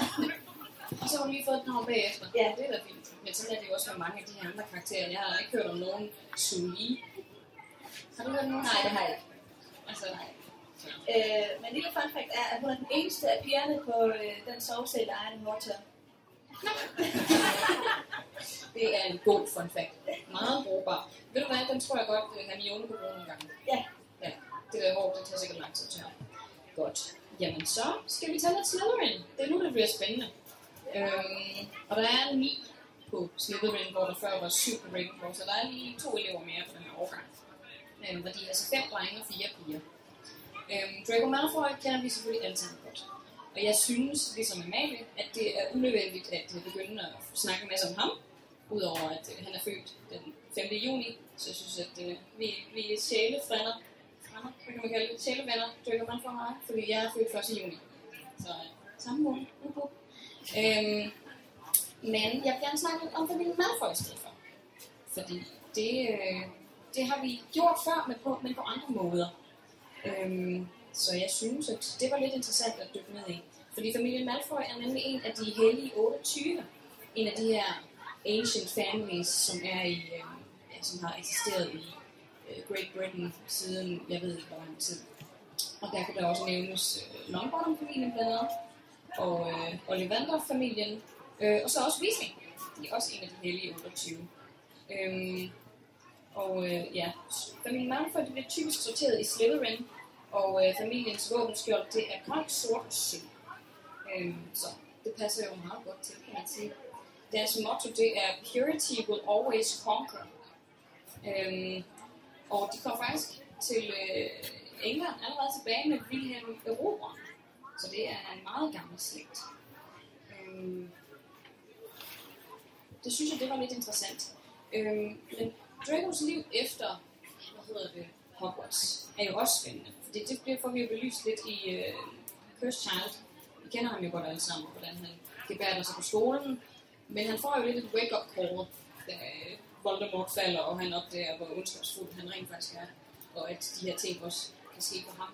Og så har hun lige fået et navn bagefter. Ja. Det er da fint. Men sådan er det jo også med mange af de her andre karakterer. Jeg har ikke hørt om nogen Suli. Har du hørt nogen? Nej, det har jeg ikke. Altså, Øh, men en lille fun fact er, at hun er den eneste af pigerne på øh, den sovesal, der er en mortør. (laughs) det er en god fun fact. Meget brugbar. Ved du hvad, den tror jeg godt, at Hermione kunne bruge nogle gange. Ja. Ja, det der hår, det tager sikkert lang tid til. Godt. Jamen så skal vi tage lidt Slytherin. Det er nu, det bliver spændende. Øhm, og der er ni på Slytherin, hvor der før var syv på Ravenclaw, så der er lige to elever mere på den her årgang. Øhm, hvor de er altså fem drenge og fire piger. Øhm, Draco Malfoy kender vi selvfølgelig alle sammen godt. Og jeg synes, ligesom Amalie, at det er unødvendigt at begynde at snakke en masse om ham, udover at øh, han er født den 5. juni, så jeg synes, at øh, vi, vi er sjælefrænder, frænder, hvad kan man kalde det, sjælevenner, dykker man for mig, fordi jeg er født 1. juni. Så øh, samme måned. Øhm, men jeg vil gerne snakke lidt om familien Malfoy i stedet for. Fordi det, øh, det har vi gjort før, men på, men på andre måder. Øhm, så jeg synes, at det var lidt interessant at dykke ned i. Fordi familien Malfoy er nemlig en af de hellige 28. En af de her ancient families, som er i, øh, ja, som har eksisteret i Øh, Great Britain siden, jeg ved ikke hvor lang tid. Og der kan der også nævnes øh, Longbottom-familien blandt andet, og øh, Ollivander-familien, øh, og så også Weasley. De er også en af de hellige 28. Øhm, og øh, ja, familien Malfoy bliver typisk sorteret i Slytherin, Og øh, familiens våbenskjold, det er grønt, sort og sølv. Øhm, så det passer jo meget godt til, kan man sige. Deres motto, det er Purity will always conquer. Øhm, og de kom faktisk til øh, England allerede tilbage med Wilhelm Erobreren. Så det er en meget gammel slægt. Øhm, det synes jeg, det var lidt interessant. Øhm, men Dracos liv efter, hvad hedder det, Hogwarts, er jo også spændende. Fordi det bliver får vi jo belyst lidt i øh, Cursed Child. Vi kender ham jo godt alle sammen, hvordan han gebærer sig på skolen. Men han får jo lidt et wake-up call, da øh, Voldemort falder, og han opdager, hvor ondskabsfuld han rent faktisk er. Og at de her ting også kan ske for ham.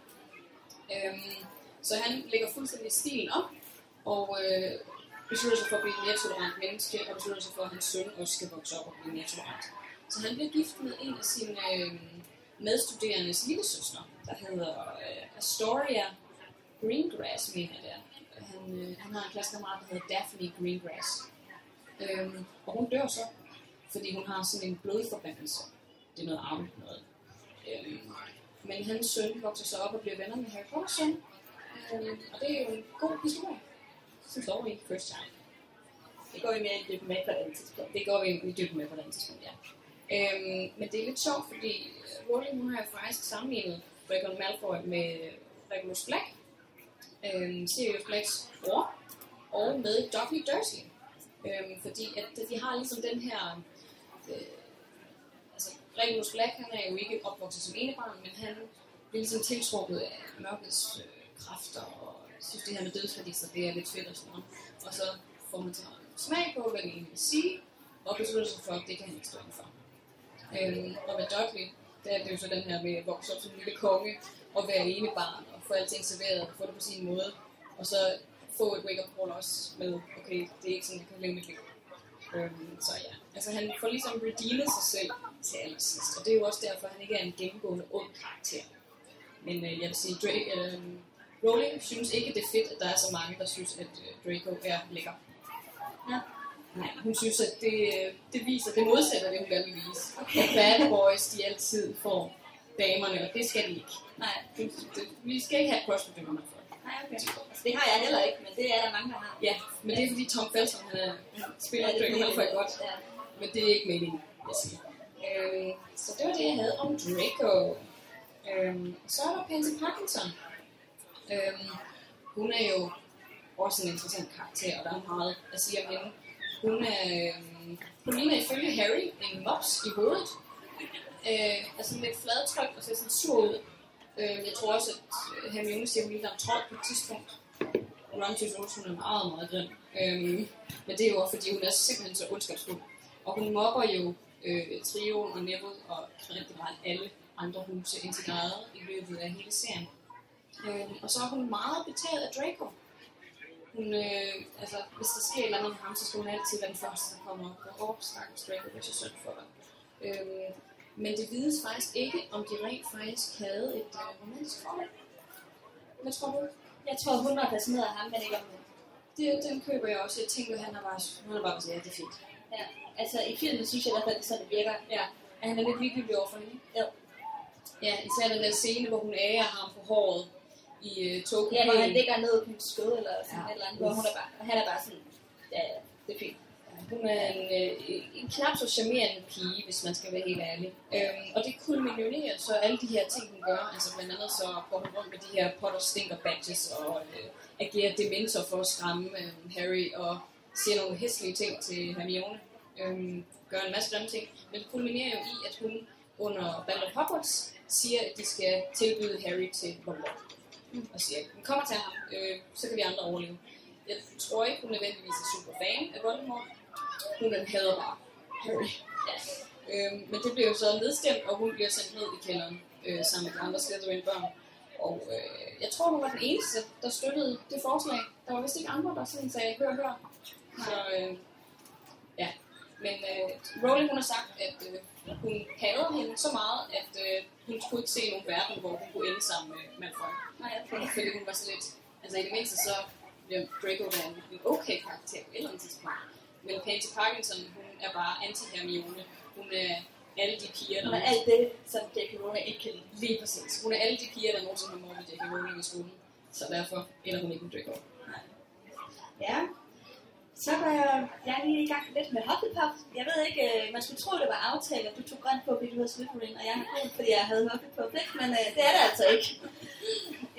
Øhm, så han lægger fuldstændig stilen op, og øh, beslutter sig for at blive et mere tolerant menneske, og beslutter sig for, at hans søn også skal vokse op og blive mere tolerant. Så han bliver gift med en af sine øh, medstuderendes lille søster, der hedder øh, Astoria Greengrass, mener jeg det. Han, øh, han har en klassekammerat, der hedder Daphne Greengrass. Øhm, og hun dør så, fordi hun har sådan en blodforbandelse. Det er noget arveligt noget. Øhm, men hans søn vokser så op og bliver venner med Harry Potters søn. Øhm, og det er jo en god historie, som står i First Child. Det går vi mere i dybden med på den tidspunkt. Det går vi i dybden med på den tidspunkt, ja. Øhm, men det er lidt sjovt, fordi Rowling hun har jo faktisk sammenlignet Draco Malfoy med Regulus Black, øhm, Sirius Blacks bror, og med Dudley Dursley. Øhm, fordi at de har ligesom den her... Øh, altså, Remus Black, han er jo ikke opvokset som enebarn, men han bliver ligesom tiltrukket af mørkets øh, kræfter, og synes det her med dødsradiser, det er lidt fedt og sådan noget. Og så får man så smag på, hvad det egentlig vil sige, og beslutter sig for, at det kan han ikke stå for. Øhm, og med Dudley, der er det jo så den her med at vokse op som en lille konge, og være ene barn, og få alting serveret, og få det på sin måde, og så få et wake-up call også med, okay, det er ikke sådan, jeg kan leve mit liv. Øhm, så ja, altså han får ligesom redeemet sig selv til allersidst, og det er jo også derfor, at han ikke er en gennemgående ond karakter. Men øh, jeg vil sige, Drake, øh, Rowling synes ikke, det er fedt, at der er så mange, der synes, at øh, Draco er lækker. Ja. Nej, hun synes, at det, øh, det viser, det modsætter det, hun gerne vil vise. At bad boys, de altid får damerne, og det skal de ikke. Nej, Det, det, vi skal ikke have crush på damerne. Nej, okay. Altså, det har jeg heller ikke, men det er der mange, der har. Ja, men det er fordi Tom Felton, han, er, spiller Ja, Draco Malfoy godt. Ja. Men det er ikke meningen, jeg sige. Øhm, så det var det, jeg havde om Draco. Øhm, så er der Pansy Parkinson. Øhm, hun er jo også en interessant karakter, og der er meget at sige om hende. Hun, er, øhm, hun ligner ifølge Harry en mops i hovedet. Øh, sådan lidt fladtryk og ser sådan sur ud. Øh, jeg tror også, at øh, Hermione siger, at tror på et tidspunkt. Ron synes også, hun er meget, meget grim. Øhm, men det er jo fordi hun er simpelthen så ondskabsfuld. Og hun mobber jo øh, trioen og Neville og generelt alle andre huse integreret i løbet af hele serien. Øh, og så er hun meget betaget af Draco. Hun, øh, altså, hvis der sker et eller andet med ham, så skal hun altid være den første, der kommer op og åh, stakkels Draco, hvis jeg så synd for dig. Øh, men det vides faktisk ikke, om de rent faktisk havde et øh, romantisk forhold. Hvad tror du? Jeg tror, hun var fascineret af ham, men ikke om det. Det, den køber jeg også. Jeg tænker, han er bare, han er bare ja, det er fint. Ja. Altså, i filmen synes jeg i hvert fald, det er sådan, det virker. Ja, at han er lidt ligegyldig over for hende. Jo. Ja, især den der scene, hvor hun ærer ham på håret i uh, Tokyo. Ja, hvor han ligger ned på hendes skød, eller sådan Ja. ja. et eller andet, hvor hun er bare, og han er bare sådan, ja, ja, det er fint. Hun er en, øh, en knap så charmerende pige, hvis man skal være helt ærlig. Øhm, og det kulminerer så alle de her ting, hun gør. Altså blandt andet så går hun rundt med de her Potter Stinker badges og øh, agerer dementor for at skræmme øh, Harry og siger nogle hæslige ting til Hermione. Øhm, gør en masse grimme ting. Men det kulminerer jo i, at hun under Battle of Hogwarts siger, at de skal tilbyde Harry til Voldemort. Og siger, at kommer til ham, øh, så kan vi andre overleve. Jeg tror ikke, hun nødvendigvis er super fan af Voldemort. Hun den hader bare Harry. Øhm, men det bliver jo så nedstemt, og hun bliver sendt ned i kælderen øh, sammen med de andre Slytherin-børn. Og øh, jeg tror, hun var den eneste, der støttede det forslag. Der var vist ikke andre, der sådan sagde, hør, hør. Så øh, ja. Men øh, Rowling, hun har sagt, at øh, hun hader hende så meget, at øh, hun skulle ikke se nogen verden, hvor hun kunne ende sammen med Malfoy. Nej, okay. (laughs) Fordi hun var så lidt... Altså i det mindste så bliver Draco da en okay karakter på et eller andet tidspunkt. Men Pansy Parkinson, hun er bare anti-Hermione. Hun er alle de piger, der Hun er alt det, som J.K. Rowling ikke kan lide. Lige præcis. Hun er alle de piger, der nogensinde har mobbet J.K. Rowling i skolen. Så derfor ender hun ikke med Draco. Ja. Så går jeg, jeg lige i gang lidt med Hufflepuff. Jeg ved ikke, øh, man skulle tro, det var aftalt, at du tog grønt på, fordi du havde Slytherin, og jeg har grønt, fordi jeg havde Hufflepuff, ikke? Men øh, det er det altså ikke.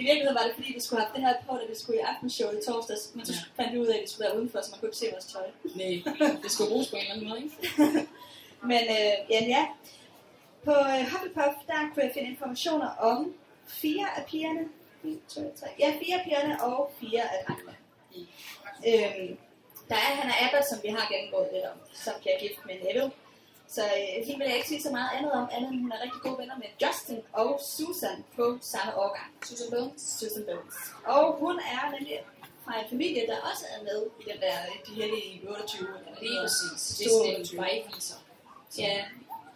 I virkeligheden var det, fordi vi skulle have det her på, da vi skulle i aftenshow i torsdags, men så Ja. fandt vi ud af, at vi skulle være udenfor, så man kunne ikke se vores tøj. Nej, det skal bruges på en eller anden måde, ikke? (laughs) Men øh, ja, ja. På øh, Hufflepuff, der kunne jeg finde informationer om fire af pigerne. 1, 2, 3. Ja, fire af pigerne og fire af drengene. Øhm, der er Hannah Abbott, som vi har gennemgået lidt om, som bliver gift med Neville. Så øh, hende vil jeg ikke sige så meget andet om, andet end hun er rigtig gode venner med Justin og Susan på samme årgang. Susan Bones. Susan Bones. Og hun er nemlig fra en familie, der også er med i den der, de hellige 28. eller Lige præcis. Det er sådan en vejviser. Ja,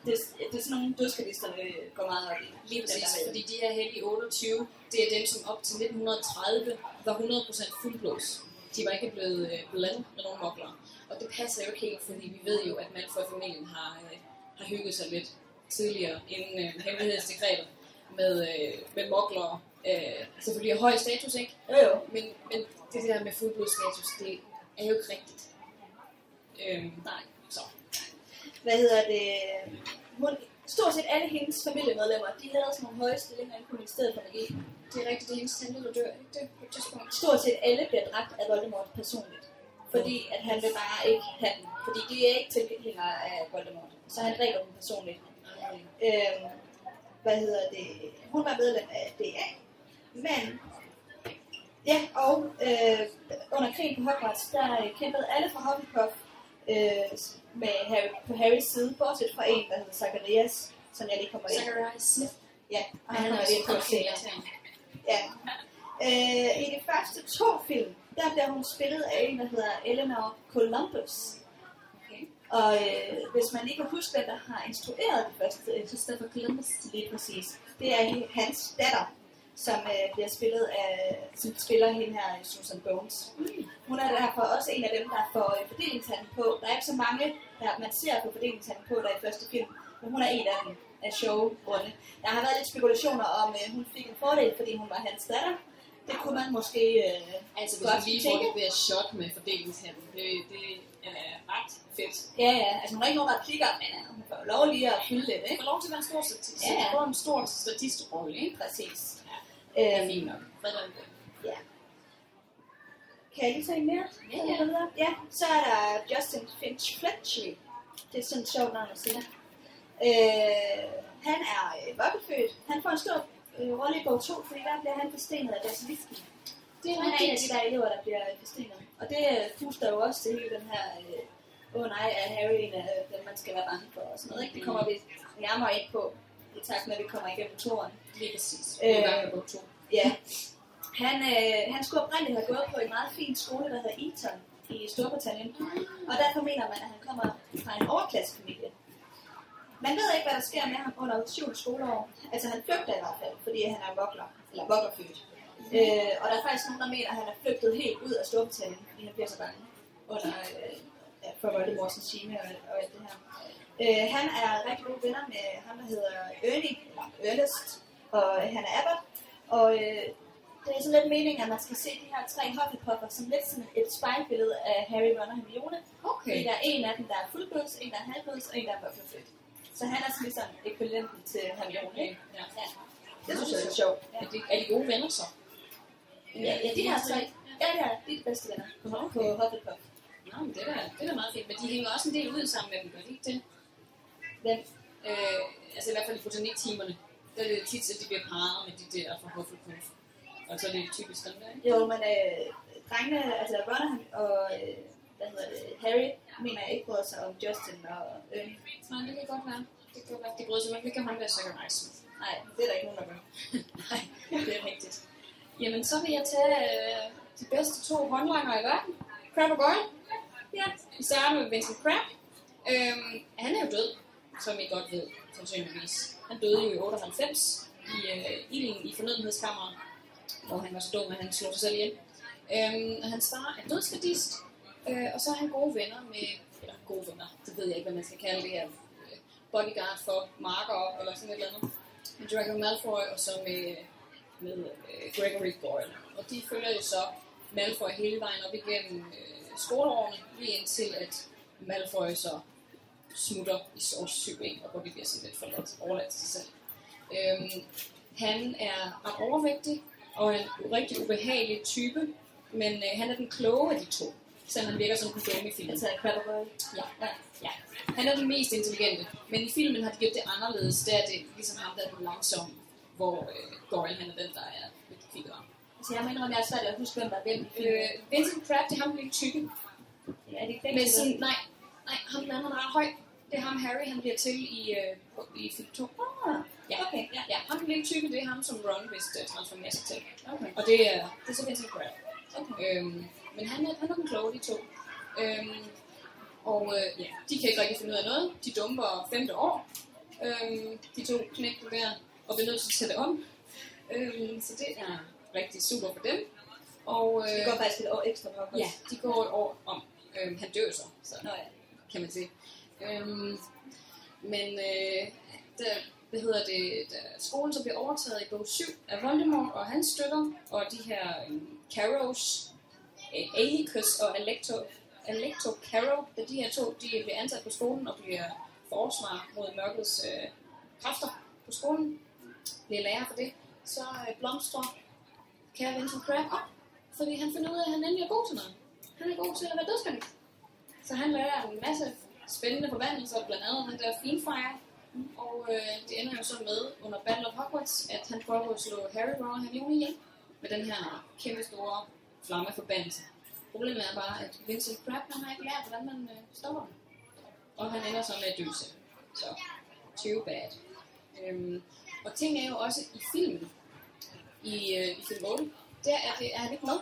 det, det er sådan nogle dødskadisterne går meget op i. Lige præcis, der- fordi de her heldige 28, det er dem, som op til 1930 var 100% fuldblås. De var ikke blevet øh, blandet med nogen mokler. Og det passer jo ikke helt, fordi vi ved jo, at man fra familien har, øh, har hygget sig lidt tidligere inden øh, hemmelighedsdekretet med, øh, med mokler. Øh, selvfølgelig af høj status, ikke? Jo jo. Men, men det der med fuldblodsstatus, det er jo ikke rigtigt. Øhm, nej, så. Hvad hedder det? Hun, stort set alle hendes familiemedlemmer, de havde sådan nogle høje stillinger inden på ministeriet for magi. Det er rigtigt, det er hendes tante, der dør, ikke det? På et tidspunkt. Stort set alle bliver dræbt af Voldemort personligt. Fordi at han vil bare ikke have dem. Fordi de er ikke tilhængere af Voldemort. Så han dræber dem personligt. Øhm, hvad hedder det? Hun var medlem af DA. Men, ja, og øh, under krigen på Hogwarts, der øh, kæmpede alle fra Hufflepuff øh, med Harry, på Harrys side, bortset fra en, der hedder Zacharias, som jeg lige kommer ind. Zacharias. Ja, og han har lige på at se. Ja. Øh, I de første to film, der bliver hun spillet af en, der hedder Eleanor Columbus. Okay. Og øh, hvis man ikke kan huske, hvem der har instrueret det første, øh, Christopher Columbus. lige præcis, det er hans datter, som øh, bliver spillet af, som spiller hende her, Susan Bones. Hun er derfor også en af dem, der får øh, fordelingshanden på. Der er ikke så mange, der man ser på fordelingshanden på, der er i første film, men hun er en af dem af showgrunde. Der har været lidt spekulationer om, øh, hun fik en fordel, fordi hun var hans datter. Det kunne man måske øh, Altså, hvis godt vi lige tænke. det der shot med fordelingshanden, det, det er ret fedt. Ja, ja. Altså, hun har ikke nogen replikker, men øh, hun får lov lige at fylde lidt, ikke? får lov til at være en stor statist. Ja, ja. En stor statistrolle, ikke? Præcis. Det er Øhm, fint nok. Ja. Kan jeg lige tage en mere? Ja, ja. Ja. Så er der Justin Finch Fletchley. Det er sådan et sjovt navn at sige. Øh, han er øh, vokkefødt. Han får en stor øh, rolle i bog 2, fordi der bliver han forstenet af Basiliski. Det er Han er en af de der elever, der bliver forstenet. Og det øh, puster jo også til hele den her... Øh, Åh oh, nej, er Harry en af dem, man skal være bange for og sådan noget. Ikke? Det kommer vi nærmere ind på, i takt med, at vi kommer igennem toren. Lige præcis. Øh, gang to. Ja. Han, øh, han skulle oprindeligt have gået på en meget fin skole, der hedder Eton i Storbritannien. Og derfor mener man, at han kommer fra en overklassefamilie. Man ved ikke, hvad der sker med ham under 7. skoleår. Altså han flygter i hvert fald, fordi han er vokler, eller voklerfødt. Øh, og der er faktisk nogen, der mener, at han er flygtet helt ud af Storbritannien, fordi han bliver så bange under øh, ja, for Voldemorts regime og, og alt det her. Øh, han er rigtig gode venner med ham, der hedder Ernie, eller Ernest, og han er Abbott. Og øh, det er sådan lidt meningen, at man skal se de her tre Hufflepuffer som lidt sådan et spejlbillede af Harry, Ron og Hermione. Fordi Okay. der er en af dem, der er fuldblods, en der er halvblods, og en der er voklerfødt. Så han er sådan ligesom ekvivalenten til Hermione. Ja. Ja. Det synes jeg er lidt sjovt. Ja. Er, de, er de gode venner så? Ja, ja, de her tre. Ja, det er de bedste venner Okay. på Hufflepuff. Nå, men det er, da, det er meget fint. Men de hænger også en del ud sammen med dem, gør de ikke det? Hvem? Øh, altså i hvert fald i botaniktimerne. Der er det tit, at de bliver parret med de der fra Hufflepuff. Og så er det typisk dem der, ikke? Jo, men øh, drengene, altså Ron og øh, hvad hedder det, Harry, mener jeg ikke bryder sig om Justin og Ernie. Nej, det kan godt være. Det kan godt være. De bryder sig nok ikke om ham der Zacharias Smith. Nej, det er der ikke nogen, der gør. (laughs) Nej, det er rigtigt. Jamen, så vil jeg tage øh, de bedste to håndlanger i verden. Crab og Goyle. Ja, vi starter med Vincent Crab. Øhm, han er jo død, som I godt ved, sandsynligvis. Han døde jo i 98 i øh, ilden i fornødenhedskammeret, hvor han var så dum, at han slog sig selv ihjel. Øhm, og hans far er dødskadist, øh, og så er han gode venner med, eller gode venner, det ved jeg ikke, hvad man skal kalde det her, øh, bodyguard for Marker eller sådan et eller andet. Med Draco Malfoy og så med, med øh, Gregory Goyle. Og de følger jo så Malfoy hele vejen op igennem øh, skoleårene, lige indtil at Malfoy så smutter i Source 7 og hvor de bliver sådan lidt forladt, overladt til sig selv. Øhm, han er ret overvægtig og en rigtig ubehagelig type, men øh, han er den kloge af de to, selvom han virker som den dumme i filmen. Altså, Crabbe Ja, ja, ja. Han er den mest intelligente, men i filmen har de gjort det anderledes. Der er det ligesom ham, der er den langsomme, hvor øh, Goyle han er den, der er lidt kvikkere. Altså, jeg mener, at jeg er svært at huske, hvem der er hvem. Øh, Vincent Crabbe, det er ham, der bliver tykke. Ja, er det ikke Men sådan, nej, nej, ham den anden er ret høj. Det er ham, Harry, han bliver til i, øh, i film 2. Ah, Ja, okay. ja, ja. Ham, der bliver tykke, det er ham, som Ron vist uh, transformerer sig til. Okay. Og det er, det er så Vincent Crabbe. okay. Øhm, men han er, han er den kloge, de to. Øhm, og øh, ja, de kan ikke rigtig finde ud af noget. De dumper femte år. Øhm, de to knægte der, og bliver nødt til at sætte om. Øhm, så det er rigtig super for dem. Og øh, går faktisk et år ekstra på ja, de går et år om. Øhm, han dør så, så Nå ja. kan man sige. Øhm, men øh, der, hvad hedder det, da skolen så bliver overtaget i bog 7 af Voldemort og hans støtter, og de her øh, Carrows, øh, Alicus og Electo, Electo Carrow, da de her to de bliver ansat på skolen og bliver forsvar mod mørkets øh, kræfter på skolen, bliver lærer for det, så øh, blomstrer kære Vincent Crabbe op, fordi han finder ud af, at han endelig er god til noget. Han er god til at være dødskandik. Så han lærer en masse spændende forvandlinger, blandt andet den der Fiendfire. Og øh, det ender jo så med, under Battle of Hogwarts, at han prøver at slå Harry, Ron og Hermione ihjel med den her kæmpe store flammeforbandelse. Problemet er bare, at Vincent Crabbe, han har ikke lært, hvordan man øh, stopper den. Og han ender så med at dø selv. Så, too bad. Øhm, og ting er jo også i filmen, i, øh, i film 8, der er, det, er han ikke med.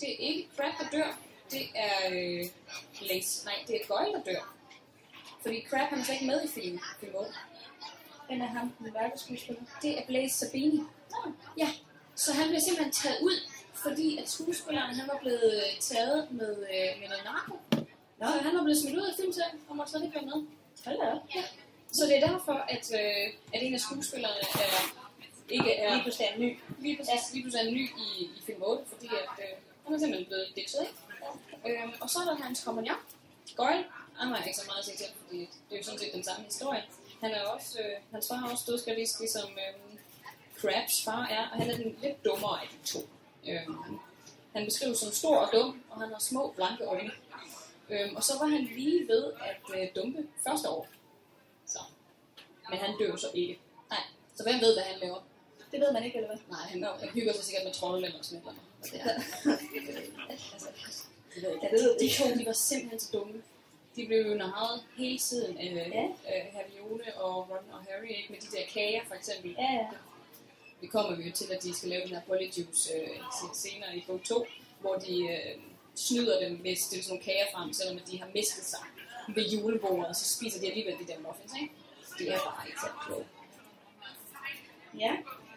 Det er ikke Crabbe, der dør. Det er øh, Blaze. Nej, det er Goyle, der dør. Fordi Crabbe han er ikke med i film, film 8. Hvem er ham, den mørke skuespiller? Det er Blaze Sabini. Nå, Ja, så han bliver simpelthen taget ud, fordi at skuespilleren han var blevet øh, taget med, øh, med noget narko. Nå. Så han var blevet smidt ud af filmserien og måtte slet ikke være med. hold da. Ja. Så det er derfor, at, øh, at en af skuespillerne er, ikke er Lige pludselig er ny. lige præcis, lige pludselig er ny i, i film 8, fordi at, øh, han er simpelthen blevet ditchet, ikke? Øhm, og så er der hans kompagnon, Goyle. Han har ikke så meget at sige til, fordi det er jo sådan set den samme historie. Han er også, øh, hans far er også dødskaldist, ligesom øh, Krabs far er, og han er den lidt dummere af de to. Øhm, han beskrives som stor og dum, og han har små, blanke øjne. Øhm, og så var han lige ved at øh, dumpe første år. Så. Men han dør så ikke. Nej. Så hvem ved, hvad han laver? Det ved man ikke, eller hvad? Nej, han, han hygger sig sikkert med trolde eller sådan noget. (laughs) Altså, ved De ikke. to, de var simpelthen så dumme. De blev jo narret hele tiden af Ja. ja. Hermione og Ron og Harry, ikke? Med de der kager, for eksempel. Ja, ja. Vi kommer jo til, at de skal lave den her Polyjuice øh, se- senere i bog 2, hvor de øh, snyder dem med at stille sådan nogle kager frem, selvom de har mistet sig ved julebordet, og så spiser de alligevel de der muffins, ikke? Det er bare ikke så klogt. Ja.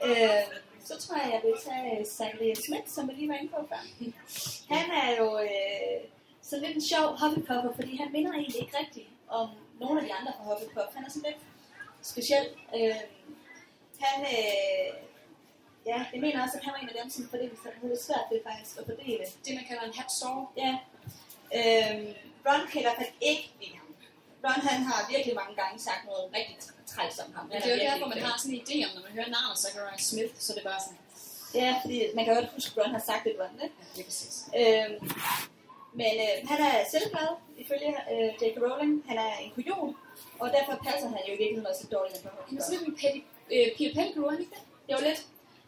Øh, så tror jeg, jeg vil tage Zachariah Smith, som jeg lige var inde på før. (laughs) Han er jo øh, så lidt en sjov Hufflepuffer, fordi han minder egentlig ikke rigtigt om nogle af de andre fra Hufflepuff. Han er sådan lidt speciel. Øh, han, øh, ja, jeg mener også, at han var en af dem, som fordelte sig. Han er svært ved faktisk at fordele. Det, man kalder en hat store. Ja. Øh, Ron kan i hvert fald ikke lide ham. Ron han har virkelig mange gange sagt noget rigtig træls om ham. Men det er jo derfor, man har sådan en idé om, når man hører navnet Zachariah Smith, så det er bare sådan, Ja, fordi man kan godt huske, at Ron har sagt det, Ron, ikke? ja, det er. Øhm, men øh, han er selvglad, ifølge øh, J.K. Rowling. Han er en kujon, og derfor passer han jo i virkeligheden også dårligt på Han er sådan lidt en Petty, øh, Peter Pettigrew, han ikke det? Var lidt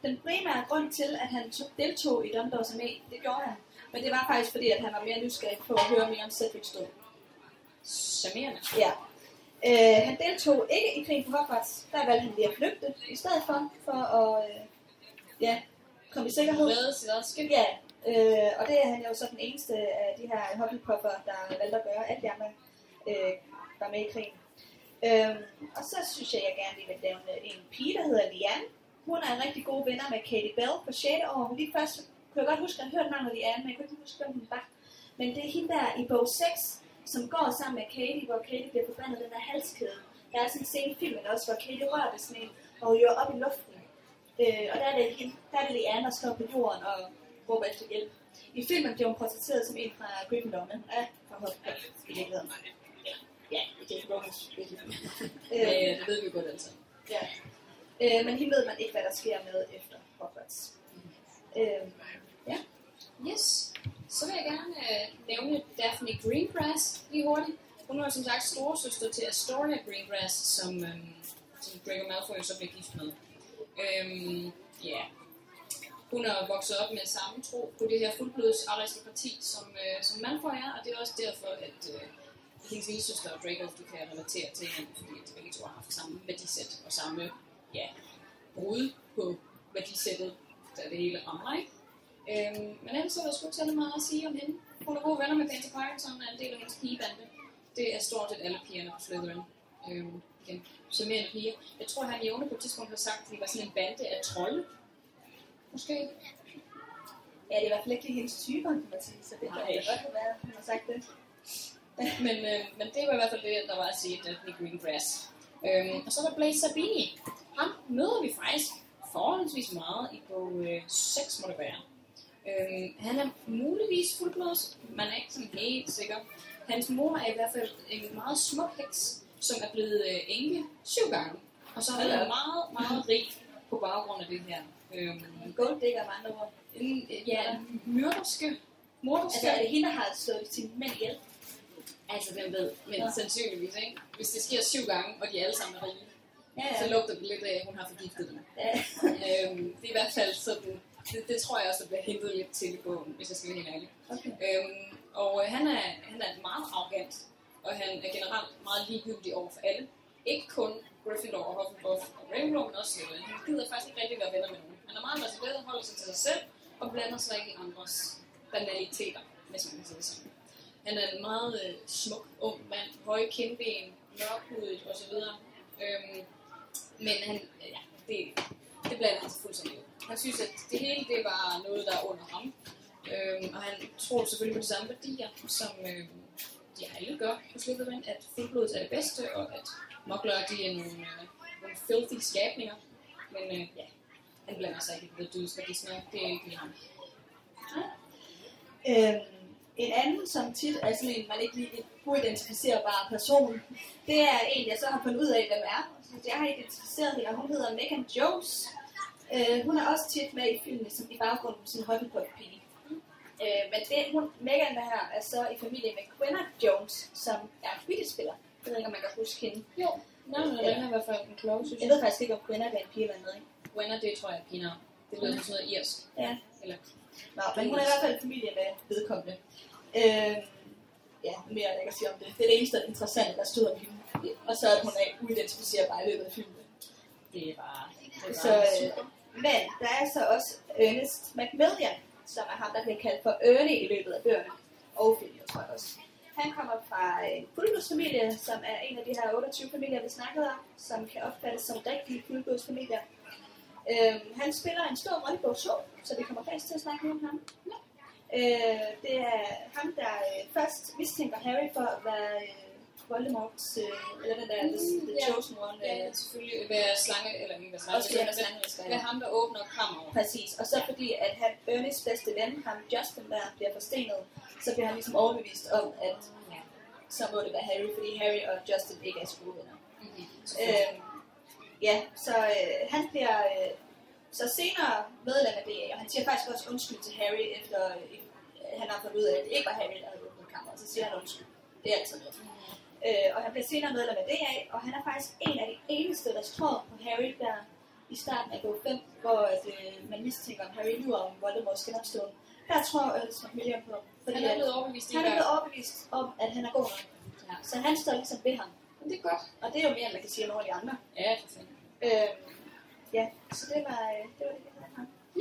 den primære grund til, at han tog- deltog i Dumbledore's Armé. Det gjorde han. Men det var faktisk fordi, at han var mere nysgerrig på at høre mere om Cedric's død. Charmerende. Ja. Øh, han deltog ikke i krigen på Hogwarts. Der valgte han lige at flygte i stedet for, for at øh, ja, komme i sikkerhed. Redde sit eget skidt. Ja, øh, og det er han jo så den eneste af de her Hufflepuffer, der valgte at gøre. Alle de andre øh, var med i krigen. Øh, og så synes jeg, jeg gerne lige vil lave en, pige, der hedder Liane. Hun er en rigtig god venner med Katie Bell på 6. år. Lige først kunne jeg godt huske, at jeg hørte navnet Liane, men jeg kunne ikke huske, hvem hun var. Men det er hende der i bog 6, som går sammen med Katie, hvor Katie bliver forbandet den der halskæde, Der er sådan en scene i filmen også, hvor Katie rører ved sådan en, og ryger op i luften. Øh, og der er det hende, der er det Leanne, der står på jorden og råber efter hjælp. I filmen bliver hun portrætteret som en fra Gryffindor, men er fra Hufflepuff i virkeligheden. Ja, det er Rowlings virkeligheden. Ja, det ved vi godt altså. Ja. Øh, men hende ved man ikke, hvad der sker med efter Hogwarts. Øh, ja. Yes. Så vil jeg gerne øh, nævne Daphne Greengrass lige hurtigt. Hun var som sagt storesøster til Astoria Greengrass, som, øhm, som Draco Malfoy så blev gift med. Øhm, ja. Hun er vokset op med samme tro på det her fuldblods aristokrati, som, øh, som Malfoy er, og det er også derfor, at øh, hendes lille søster og Draco du kan relatere til hende, fordi de begge to har haft samme værdisæt og samme ja, brud på værdisættet, da det hele rammer, ikke? Øhm, men ellers så er der sgu ikke særlig meget at sige om hende. Hun er gode venner med Pansy Parkinson, og er en del af hendes pigebande. Det er stort set alle pigerne på Slytherin. Øhm, igen, charmerende piger. Jeg tror, han Jone på et tidspunkt har sagt, at de var sådan en bande af trolde. Måske. Ja, det er i hvert fald ikke lige hendes typer, kan man sige, så det kan godt været, at hun har sagt det. men, øh, men det var i hvert fald det, der var at sige, Daphne Greengrass. Øhm, og så er der Blaze Sabini. Ham møder vi faktisk forholdsvis meget i bog øh, 6, må det være. Øhm, han er muligvis fuldblods, man er ikke sådan helt sikker. Hans mor er i hvert fald en meget smuk heks, som er blevet øh, enke syv gange. Og så har han været meget, meget rig på baggrund af det her. Øhm, En gold digger med andre ord. en, øh, ja, myrderske. Morderske. Altså, er det hende, der har slået sine mænd ihjel? Altså, hvem ved, men Ja. ja. sandsynligvis, ikke? Hvis det sker syv gange, og de alle sammen er rige, Ja, så lugter det lidt af, at hun har forgiftet dem. ja. øhm, det er i hvert fald sådan, det, det tror jeg også, der bliver hentet lidt til bogen, hvis jeg skal være helt ærlig. Okay. Øhm, og øh, han, er, han er meget arrogant, og han er generelt meget ligegyldig over for alle. Ikke kun Gryffindor og Hufflepuff og Ravenclaw, men også Slytherin. Han gider faktisk ikke rigtig være venner med nogen. Han er meget reserveret, holder sig til sig selv, og blander sig ikke i andres banaliteter, hvis man kan sige det sådan. Han er en meget øh, smuk ung mand, høje kindben, mørkhudet osv. Øhm, men han, ja, det, det blander han sig altså fuldstændig. Han synes, at det hele det var noget, der er under ham. Øhm, og han tror selvfølgelig på de samme værdier, som øhm, de alle gør på Slytherin, at fuldblodet er det bedste, og at mokler de er nogle, øh, nogle filthy skabninger. Men øh, ja, han blander sig ikke i det dødsverdisme. Det er ikke lige ham. Øhm, en anden, som tit er sådan en, man ikke lige identificerbar person, det er en, jeg så har fundet ud af, hvem er. Så jeg har identificeret hende, og hun hedder Megan Jones. Øh, hun er også tit med i filmen som i baggrunden som Hufflepuff-pige. Øh, men det, hun, Megan der her er så i familie med Gwenna Jones, som er Quidditch-spiller. Jeg ved ikke, om man kan huske hende. Jo, navnet Ja. ja. er i hvert fald en kloge, synes Jeg jeg. ved faktisk ikke, om Gwenna er en pige eller noget. Wenner, det tror jeg er pinere. Det lyder som sådan noget irsk. Ja. Eller, Nå, men hun er i hvert fald familie med vedkommende. Øh, ja, mere er der ikke at sige om det. Det er det eneste interessante, der stod om hende. Og så at hun er uidentificerbar i løbet af filmen. det er bare... Det er Så, bare øh, super men der er så også Ernest Macmillan, som er ham, der bliver kaldt for Ernie i løbet af bøgerne. Og filmen, tror jeg også. Han kommer fra øh, en fuldblodsfamilie, som er en af de her 28 familier, vi snakkede om, som kan opfattes som rigtige fuldblodsfamilier. Øhm, han spiller en stor rolle i bog 2, så vi kommer faktisk til at snakke om ham. Øh, det er ham, der øh, først mistænker Harry for at være øh, Voldemorts, øh, eller den der, the, the ja. Chosen One. Ja, Øh, selvfølgelig være slange, eller ikke være slange. også det, er slangeelsker. Være ham, der åbner kammeret. Præcis. Og så fordi, at han, Ernies bedste ven, ham Justin, der bliver forstenet, så bliver han ligesom overbevist om, at så må det være Harry, fordi Harry og Justin ikke er skolevenner. Mm-hmm. Øh, ja, så øh, han bliver øh, så senere medlem af DA, og han siger faktisk også undskyld til Harry, efter øh, han har fundet ud af, at det ikke var Harry, der havde åbnet kammeret. Så siger han undskyld. Det er altid noget. Øh, og han bliver senere medlem af DA, og han er faktisk en af de eneste, der tror på Harry, der i starten af bog 5, hvor at, øh, man mistænker, om Harry lyver om Voldemorts genopståen. Der tror Ernest Macmillan på, fordi Han er blevet overbevist han er blevet overbevist om, at han er god nok. Ja. Så han står ligesom ved ham. Men det er godt. Og det er jo mere, end man kan sige om nogle af de andre. Ja, for. Øh, ja, så det var, øh, det var det.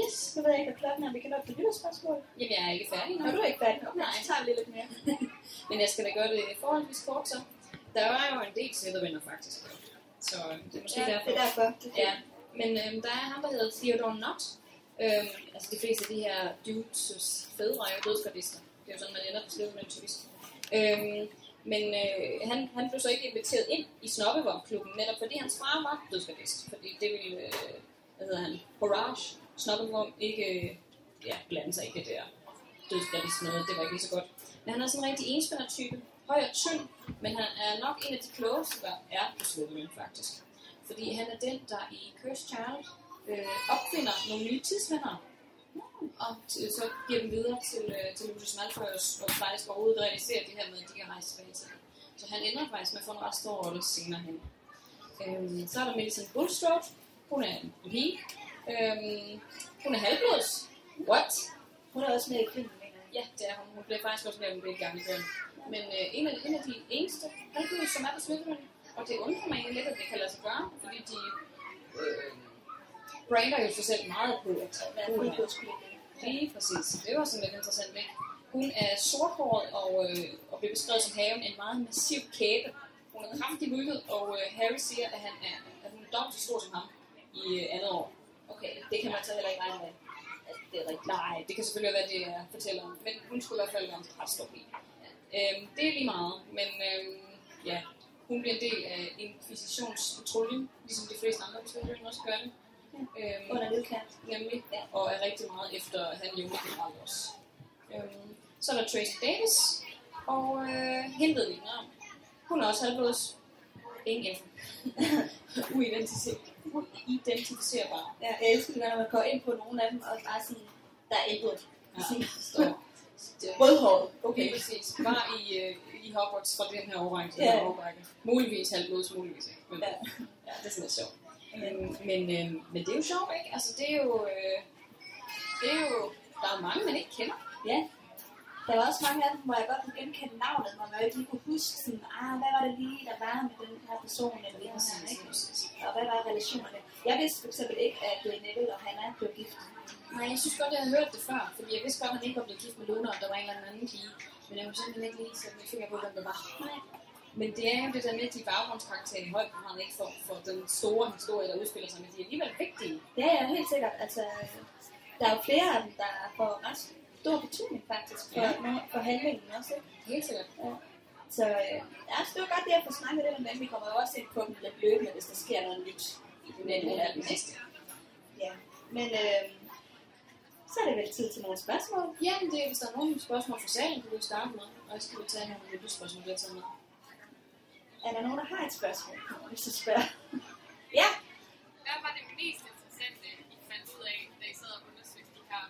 Yes. Nu ved jeg ikke, hvad klokken er, vi kan nå par lytterspørgsmål. Jamen, jeg er ikke færdig Nå, nu. du er ikke færdig. Okay, Nej. så tager vi lidt mere. (laughs) Men jeg skal da gøre det forholdsvis kort, så. Der var jo en del sættervenner, faktisk. Så det er måske Ja, derfor. det er derfor. Det er Ja, men øhm, der er ham, der hedder Theodore Nott. Øhm, altså de fleste af de her dudes fædre er jo dødsgardister. Det er jo sådan, man ender på Slytherin typisk. Øhm, Men øh, han, han blev så ikke inviteret ind i Snobbevogn-klubben, netop fordi hans far var dødsgardist. Fordi det ville, øh, hvad hedder han, Horage, Snobbevogn, ikke øh, ja, blande sig i det der dødsgardist noget. Det var ikke lige så godt. Men han er sådan en rigtig enspænder-type. Høj og tynd, men han er nok en af de klogeste, der er på Slytherin, faktisk. Fordi han er den, der i Cursed Child øh, opfinder nogle nye tidsvenner. Mm, og så giver dem videre til, øh, til Lucius Malfoy og, og faktisk overhovedet realiserer det her med, at de kan rejse tilbage til. Så han ender faktisk med at få en ret stor rolle senere hen. Øh, så er der Millicent Bulstrode. Hun er en pige. Øhm, hun er halvblods. What? Hun er også med i filmen, mener jeg. Ja, det er hun. Hun blev faktisk også en del gange i bøgerne. Men øh, en, af, en af de eneste halvblods, som er på Slytherin, og det undrer mig egentlig lidt, at det kan lade sig gøre, fordi de øh, brander jo sig selv meget på, at er fuldblodskollega? Lige præcis. Det var sådan lidt interessant, ikke? Hun er sorthåret og, øh, og bliver beskrevet som haven en meget massiv kæbe. Hun er kraftig bygget, og øh, Harry siger, at, han er, at hun er dobbelt så stor som ham i øh, andet år. Okay, det kan man så heller ikke regne med, at det er rigtigt. Nej, det kan selvfølgelig være, det jeg fortæller om. Men hun skulle i hvert fald være en ret stor. Øhm, det er lige meget, men øhm, ja, hun bliver en del af Inquisitionspatruljen, ligesom de fleste andre patruljer også gør det. Øhm, Under Lydkant. nemlig, og er rigtig meget efter han julegeneral også. Øhm, så er der Tracy Davis, og øh, hende ved vi ikke noget om. Hun er også halvblods. Ingen (laughs) info. Uidentificer- Uidentificerbar. Ja, jeg elsker det, når man går ind på nogle af dem, og bare sådan, der er input. Ja, står. Rødhåret. Okay, Okay. præcis. Var i, øh, i Hogwarts fra den her årrække til Ja. den her årrække. Muligvis halvblods, muligvis ikke. Men, Ja. (laughs) ja, det er sådan lidt sjovt. Men, men, øh, men det er jo sjovt, ikke? Altså, det er jo... Øh, det er jo... Der er mange, man ikke kender. Ja. Der var også mange af dem, hvor jeg godt kunne genkende navnet, hvor man ikke kunne huske sådan, ah, hvad var det lige, der var med den her person, eller det her, ikke? Og hvad var relationerne? Jeg vidste for eksempel ikke, at Neville og Hannah blev gift. Nej, jeg synes godt, jeg havde hørt det før, fordi jeg vidste godt, at han ikke var blevet gift med Luna, og der var en eller anden pige. Men jeg kunne simpelthen ikke lige sætte min finger på, hvem det var. Nej. Men det er jo det der med, de baggrundskarakterer i højt han ikke for, for den store historie, der udspiller sig, men de er alligevel vigtige. Ja, ja, helt sikkert. Altså, der er jo flere af dem, der får ret stor betydning faktisk for, Ja. ja. for handlingen også. Ikke? Helt sikkert. Så øh, ja, så det var godt det at få snakket lidt om dem. Vi kommer jo også ind på dem lidt løbende, hvis der sker noget nyt i den Men her øh, næste. Ja, men øh, så er det vel tid til nogle spørgsmål. Ja, men det er, hvis der er nogle spørgsmål fra salen, kan du starte med. Og så kan vi tage nogle lyttespørgsmål lidt noget. Er der nogen, der har et spørgsmål, hvis du spørger? (laughs) ja, Hvad var det mest interessante, I fandt ud af, da I sad og undersøgte de her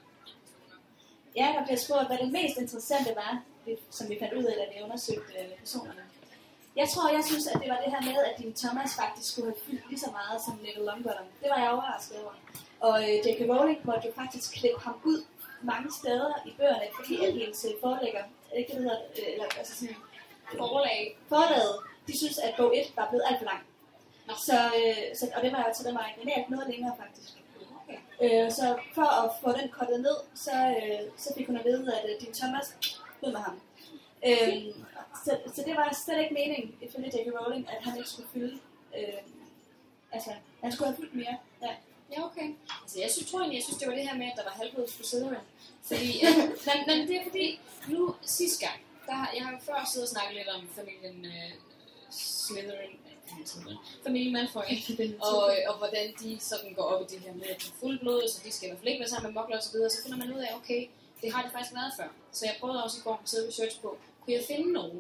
personer? Ja, der bliver spurgt, hvad det mest interessante var, det, som vi fandt ud af, da vi undersøgte øh, personerne. Jeg tror, jeg synes, at det var det her med, at din Thomas faktisk skulle have fyldt lige så meget som Neville Longbottom. Det var jeg overrasket over. Og øh, J.K. Rowling måtte jo faktisk klippe ham ud mange steder i bøgerne, fordi at hendes øh, forlægger, er ikke det, hedder, øh, eller altså sådan, Forlag. forlaget, de synes, at bog 1 var blevet alt for lang. Så, øh, så, og det var jo til den var originalt noget længere faktisk. Øh, så for at få den kortet ned, så, øh, så fik hun at vide, at øh, din Thomas ud med ham. Øh, så, så det var slet ikke meningen, ifølge J.K. Rowling, at han ikke skulle fylde. Øh, altså, han skulle have fyldt mere. Ja. Ja, okay. Altså, jeg synes, tror egentlig, jeg synes, det var det her med, at der var halvblods på Slytherin. Fordi, øh, (laughs) men, men, det er fordi, nu sidste gang, der har, jeg har før siddet og snakket lidt om familien øh, Slytherin, Slytherin, familien Malfoy, og, øh, og hvordan de sådan går op i det her med, at de er fuldblod, så de skal i hvert fald ikke være sammen med mokler og så videre, så finder man ud af, okay, det har de faktisk været før. Så jeg prøvede også i går at sidde og research på, kunne jeg finde nogen,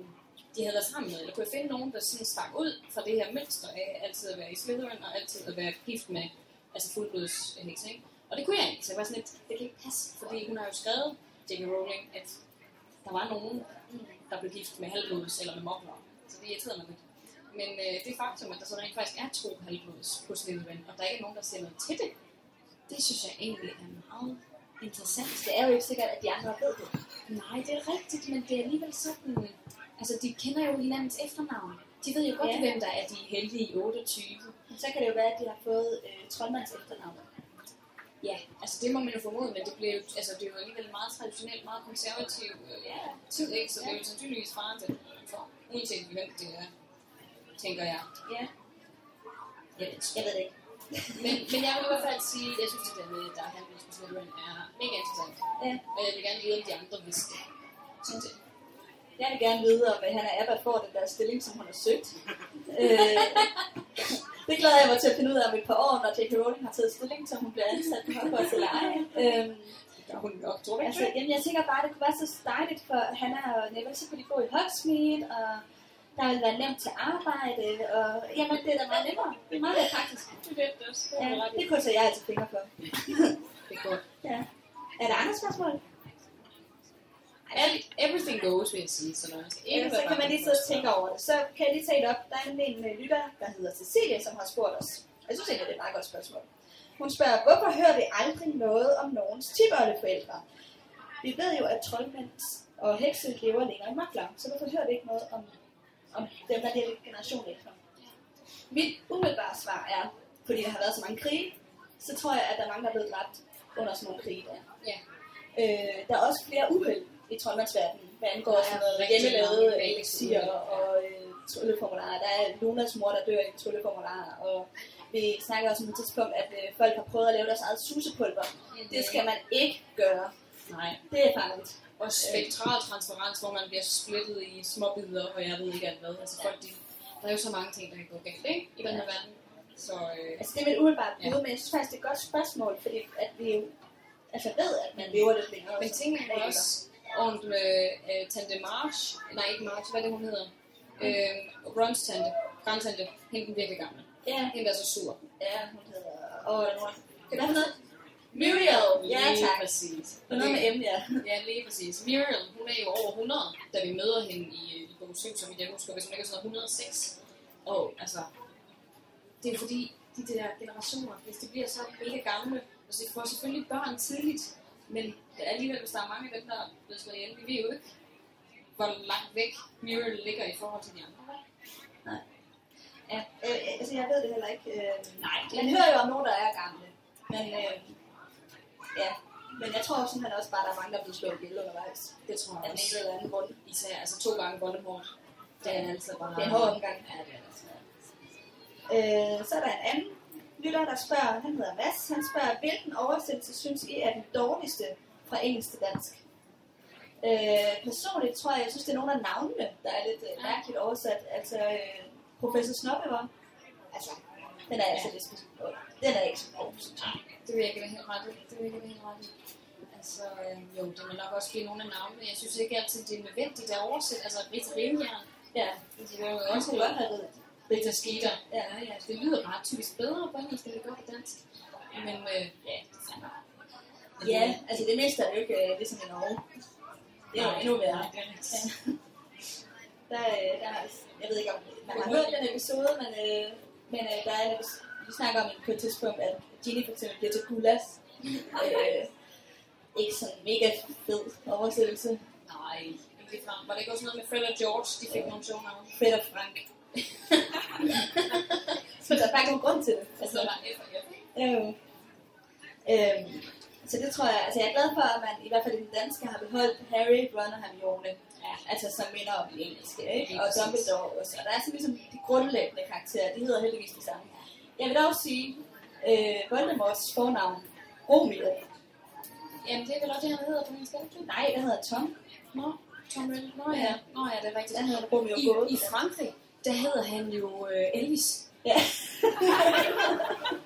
de havde været sammen med, eller kunne jeg finde nogen, der sådan stak ud fra det her mønster af altid at være i Slytherin, og altid at være gift med altså fuldblods heks, ikke? Og det kunne jeg ikke, så jeg var sådan lidt, det kan ikke passe, fordi hun har jo skrevet, J.K. Rowling, at der var nogen, der blev gift med halvblods eller med mokler. Så det irriterede mig lidt. Men øh, det faktum, at der så rent faktisk er to halvblods på Slytherin, og der ikke er nogen, der siger noget til det, det synes jeg egentlig er meget interessant. Det er jo ikke sikkert, at de andre ved det. Nej, det er rigtigt, men det er alligevel sådan... Altså, de kender jo hinandens efternavn. De ved jo godt, Ja. ja. hvem der er de heldige 28. Men så kan det jo være, at de har fået øh, troldmands efternavn. Ja, altså det må man jo formode, men det, blev, altså, det er jo alligevel meget traditionelt, meget konservativ øh, Ja. tid, ikke? Så det er jo sandsynligvis faren til for, uanset hvem det er, tænker jeg. Ja, Jeg ved, jeg ved det ikke. men, men jeg vil i hvert fald sige, jeg synes, det der med, at der er handels på Slytherin, er mega interessant. Ja. Og jeg vil gerne vide, om de andre vidste det. Sådan det. Jeg vil gerne vide, om Hannah Abba får den der stilling, som hun har søgt. (laughs) øh, det glæder jeg mig til at finde ud af om et par år, når J.K. Rowling har taget stilling, så hun bliver ansat på Hogwarts eller ej. Øhm, er hun nok, tror jeg. altså, jamen, jeg tænker bare, at det kunne være så dejligt for Hannah og Neville, så kunne de gå i Hogsmeade, og der vil være nemt til arbejde, og jamen, det er da meget nemmere. Det er meget mere praktisk. Det er det også. Det Ja, det krydser jeg altså fingre for. (laughs) Det er godt. Ja. Er der andre spørgsmål? Every- Everything goes, vil jeg sige. Så, der skal ikke Ja, så kan man lige sidde og tænke over det. Så kan jeg lige tage det op. Der er en øh, lytter, der hedder Cecilie, som har spurgt os. Jeg synes egentlig, det er et meget godt spørgsmål. Hun spørger, hvorfor hører vi aldrig noget om nogens tipoldeforældre? Vi ved jo, at troldmænd og hekse lever længere i makler, så hvorfor hører vi ikke noget om, om dem, der er lidt generation efter? Mit umiddelbare svar er, fordi der har været så mange krige, så tror jeg, at der er mange, der er blevet dræbt under sådan nogle krige der. Ja. Øh, der er også flere uheld i troldmandsverdenen, hvad angår er sådan noget hjemmelavede elixier og øh, trylleformularer. Der er Lunas mor, der dør i trylleformularer, og vi snakker også om et tidspunkt, at øh, folk har prøvet at lave deres eget susepulver. Det skal man ikke gøre. Nej. Det er farligt. Og spektral transferens, hvor man bliver splittet i små bidder, og jeg ved ikke alt hvad. Altså folk, de, der er jo så mange ting, der kan gå galt, ikke? I den her verden. Så øh, Altså det er mit umiddelbart bud, Ja. men jeg synes faktisk, det er et godt spørgsmål, fordi at vi jo altså ved, at man lever lidt længere. Men ting er også med øh, Tante March, nej ikke March, hvad er det hun hedder? Øh, Rons tante, grandtante, hende den virkelig gamle. Ja, Hende der er så sur. ja, hun hedder... Og Kan det noget? Muriel! Ja, Lige tak. præcis. Det er noget med M, ja. Ja, lige præcis. Muriel, hun er jo over 100, da vi møder hende i, i bog 7, som jeg husker, hvis hun ikke er sådan noget 106. Og altså, det er fordi, de der generationer, hvis de bliver så mega gamle, altså de får selvfølgelig børn tidligt, men det er alligevel, hvis der er mange af dem, der er blevet slået ihjel, vi ved jo ikke, hvor langt væk Muriel ligger i forhold til de andre. Ja, øh, altså jeg ved det heller ikke. Øh, Nej, man hører jo om nogen, der er gamle. Men øh, ja, men jeg tror simpelthen også bare, at der er mange, der er blevet slået ihjel undervejs. det tror Af jeg den også. ene eller anden grund. Især altså to gange Voldemort. Det er altså bare... Det er en hård omgang. Ja, det er det. altså. Øh, så er der en anden lytter, der spørger, han hedder Mads, han spørger, hvilken oversættelse synes I er den dårligste fra engelsk til dansk? Øh, personligt tror jeg, jeg synes, det er nogle af navnene, der er lidt øh, mærkeligt oversat. Altså, øh, Professor Snobbevar, altså, den er altså lidt speciel. Den er ikke så god. Det vil jeg være helt ret. Det vil jeg være helt ret. Altså, øh, jo, det vil nok også blive nogle af navnene. Jeg synes ikke altid, det er nødvendigt at oversætte. Altså, Rita Rimjern, Ja, det er jo også godt have det. Rita Skeeter. Ja. Ja, ja, det lyder ret typisk bedre på engelsk, end det gør på dansk. Men øh, ja, det er Ja, altså det meste er jo ikke øh, ligesom i Norge. Det er jo endnu værre. er rigtigt. (laughs) Der, øh, der, er- jeg ved ikke, om man har hørt den episode, men, øh, men øh, der er en episode, vi snakker om på et tidspunkt, at Ginny for eksempel bliver til gulas. øh, ikke sådan mega fed oversættelse. Nej, ikke ligefrem. Var det ikke også noget med Fred og George, de fik nogle sjove navne? Fred og Frank. så der er faktisk nogen grund til det. Altså, der var F og F. Øh, øhm, så det tror jeg, altså jeg er glad for, at man i hvert fald i den danske har beholdt Harry, Ron og Hermione. Ja. Altså som minder om de engelske, ikke? Og. Dumbledore også. Og der er sådan ligesom de grundlæggende karakterer, de hedder heldigvis det samme. Jeg vil dog sige, øh, Voldemorts fornavn, Romeo. Jamen, det er vel også det, han hedder på min skatteklub. Nej, den hedder Tom. Nå, Tom Riddle. Nå ja, Nå ja, det er rigtigt. Den hedder Romeo I, Gåde. I Frankrig, der hedder han jo øh, Elvis. Ja. (laughs)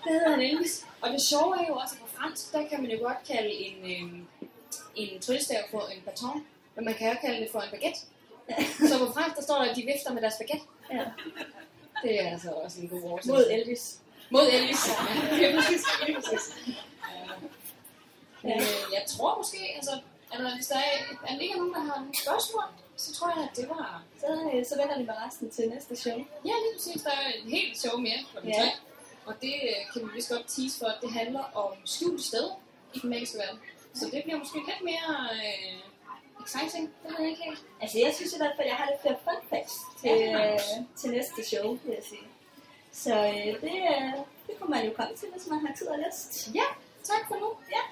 Der hedder han Elvis. Og det sjove er jo også, at på fransk, der kan man jo godt kalde en, øh, en tryllestav for en baton, men man kan jo kalde det for en baguette. Så på fransk, der står der, at de vifter med deres baguette. ja. Det er altså også en god oversættelse. Mod Elvis. Mod Elvis. Ja, (laughs) det er præcis. Det er præcis. Øh, jeg tror måske, altså, altså hvis der er, er ikke nogen, der har nogle spørgsmål, så tror jeg, at det var... Så, øh, så venter vi med resten til næste show. Ja, lige præcis. Der er en helt show mere på den Ja. ja. Og det øh, kan vi vist godt tease for, at det handler om skjulte steder i den magiske verden. Så det bliver måske lidt mere øh, exciting. Det ved jeg ikke helt. Altså jeg synes i hvert fald, at jeg har lidt flere fun facts til, Ja. øh, til næste show, vil jeg sige. Så øh, det, øh, det kunne man jo komme til, hvis man har tid og lyst. Ja, tak for nu. Ja,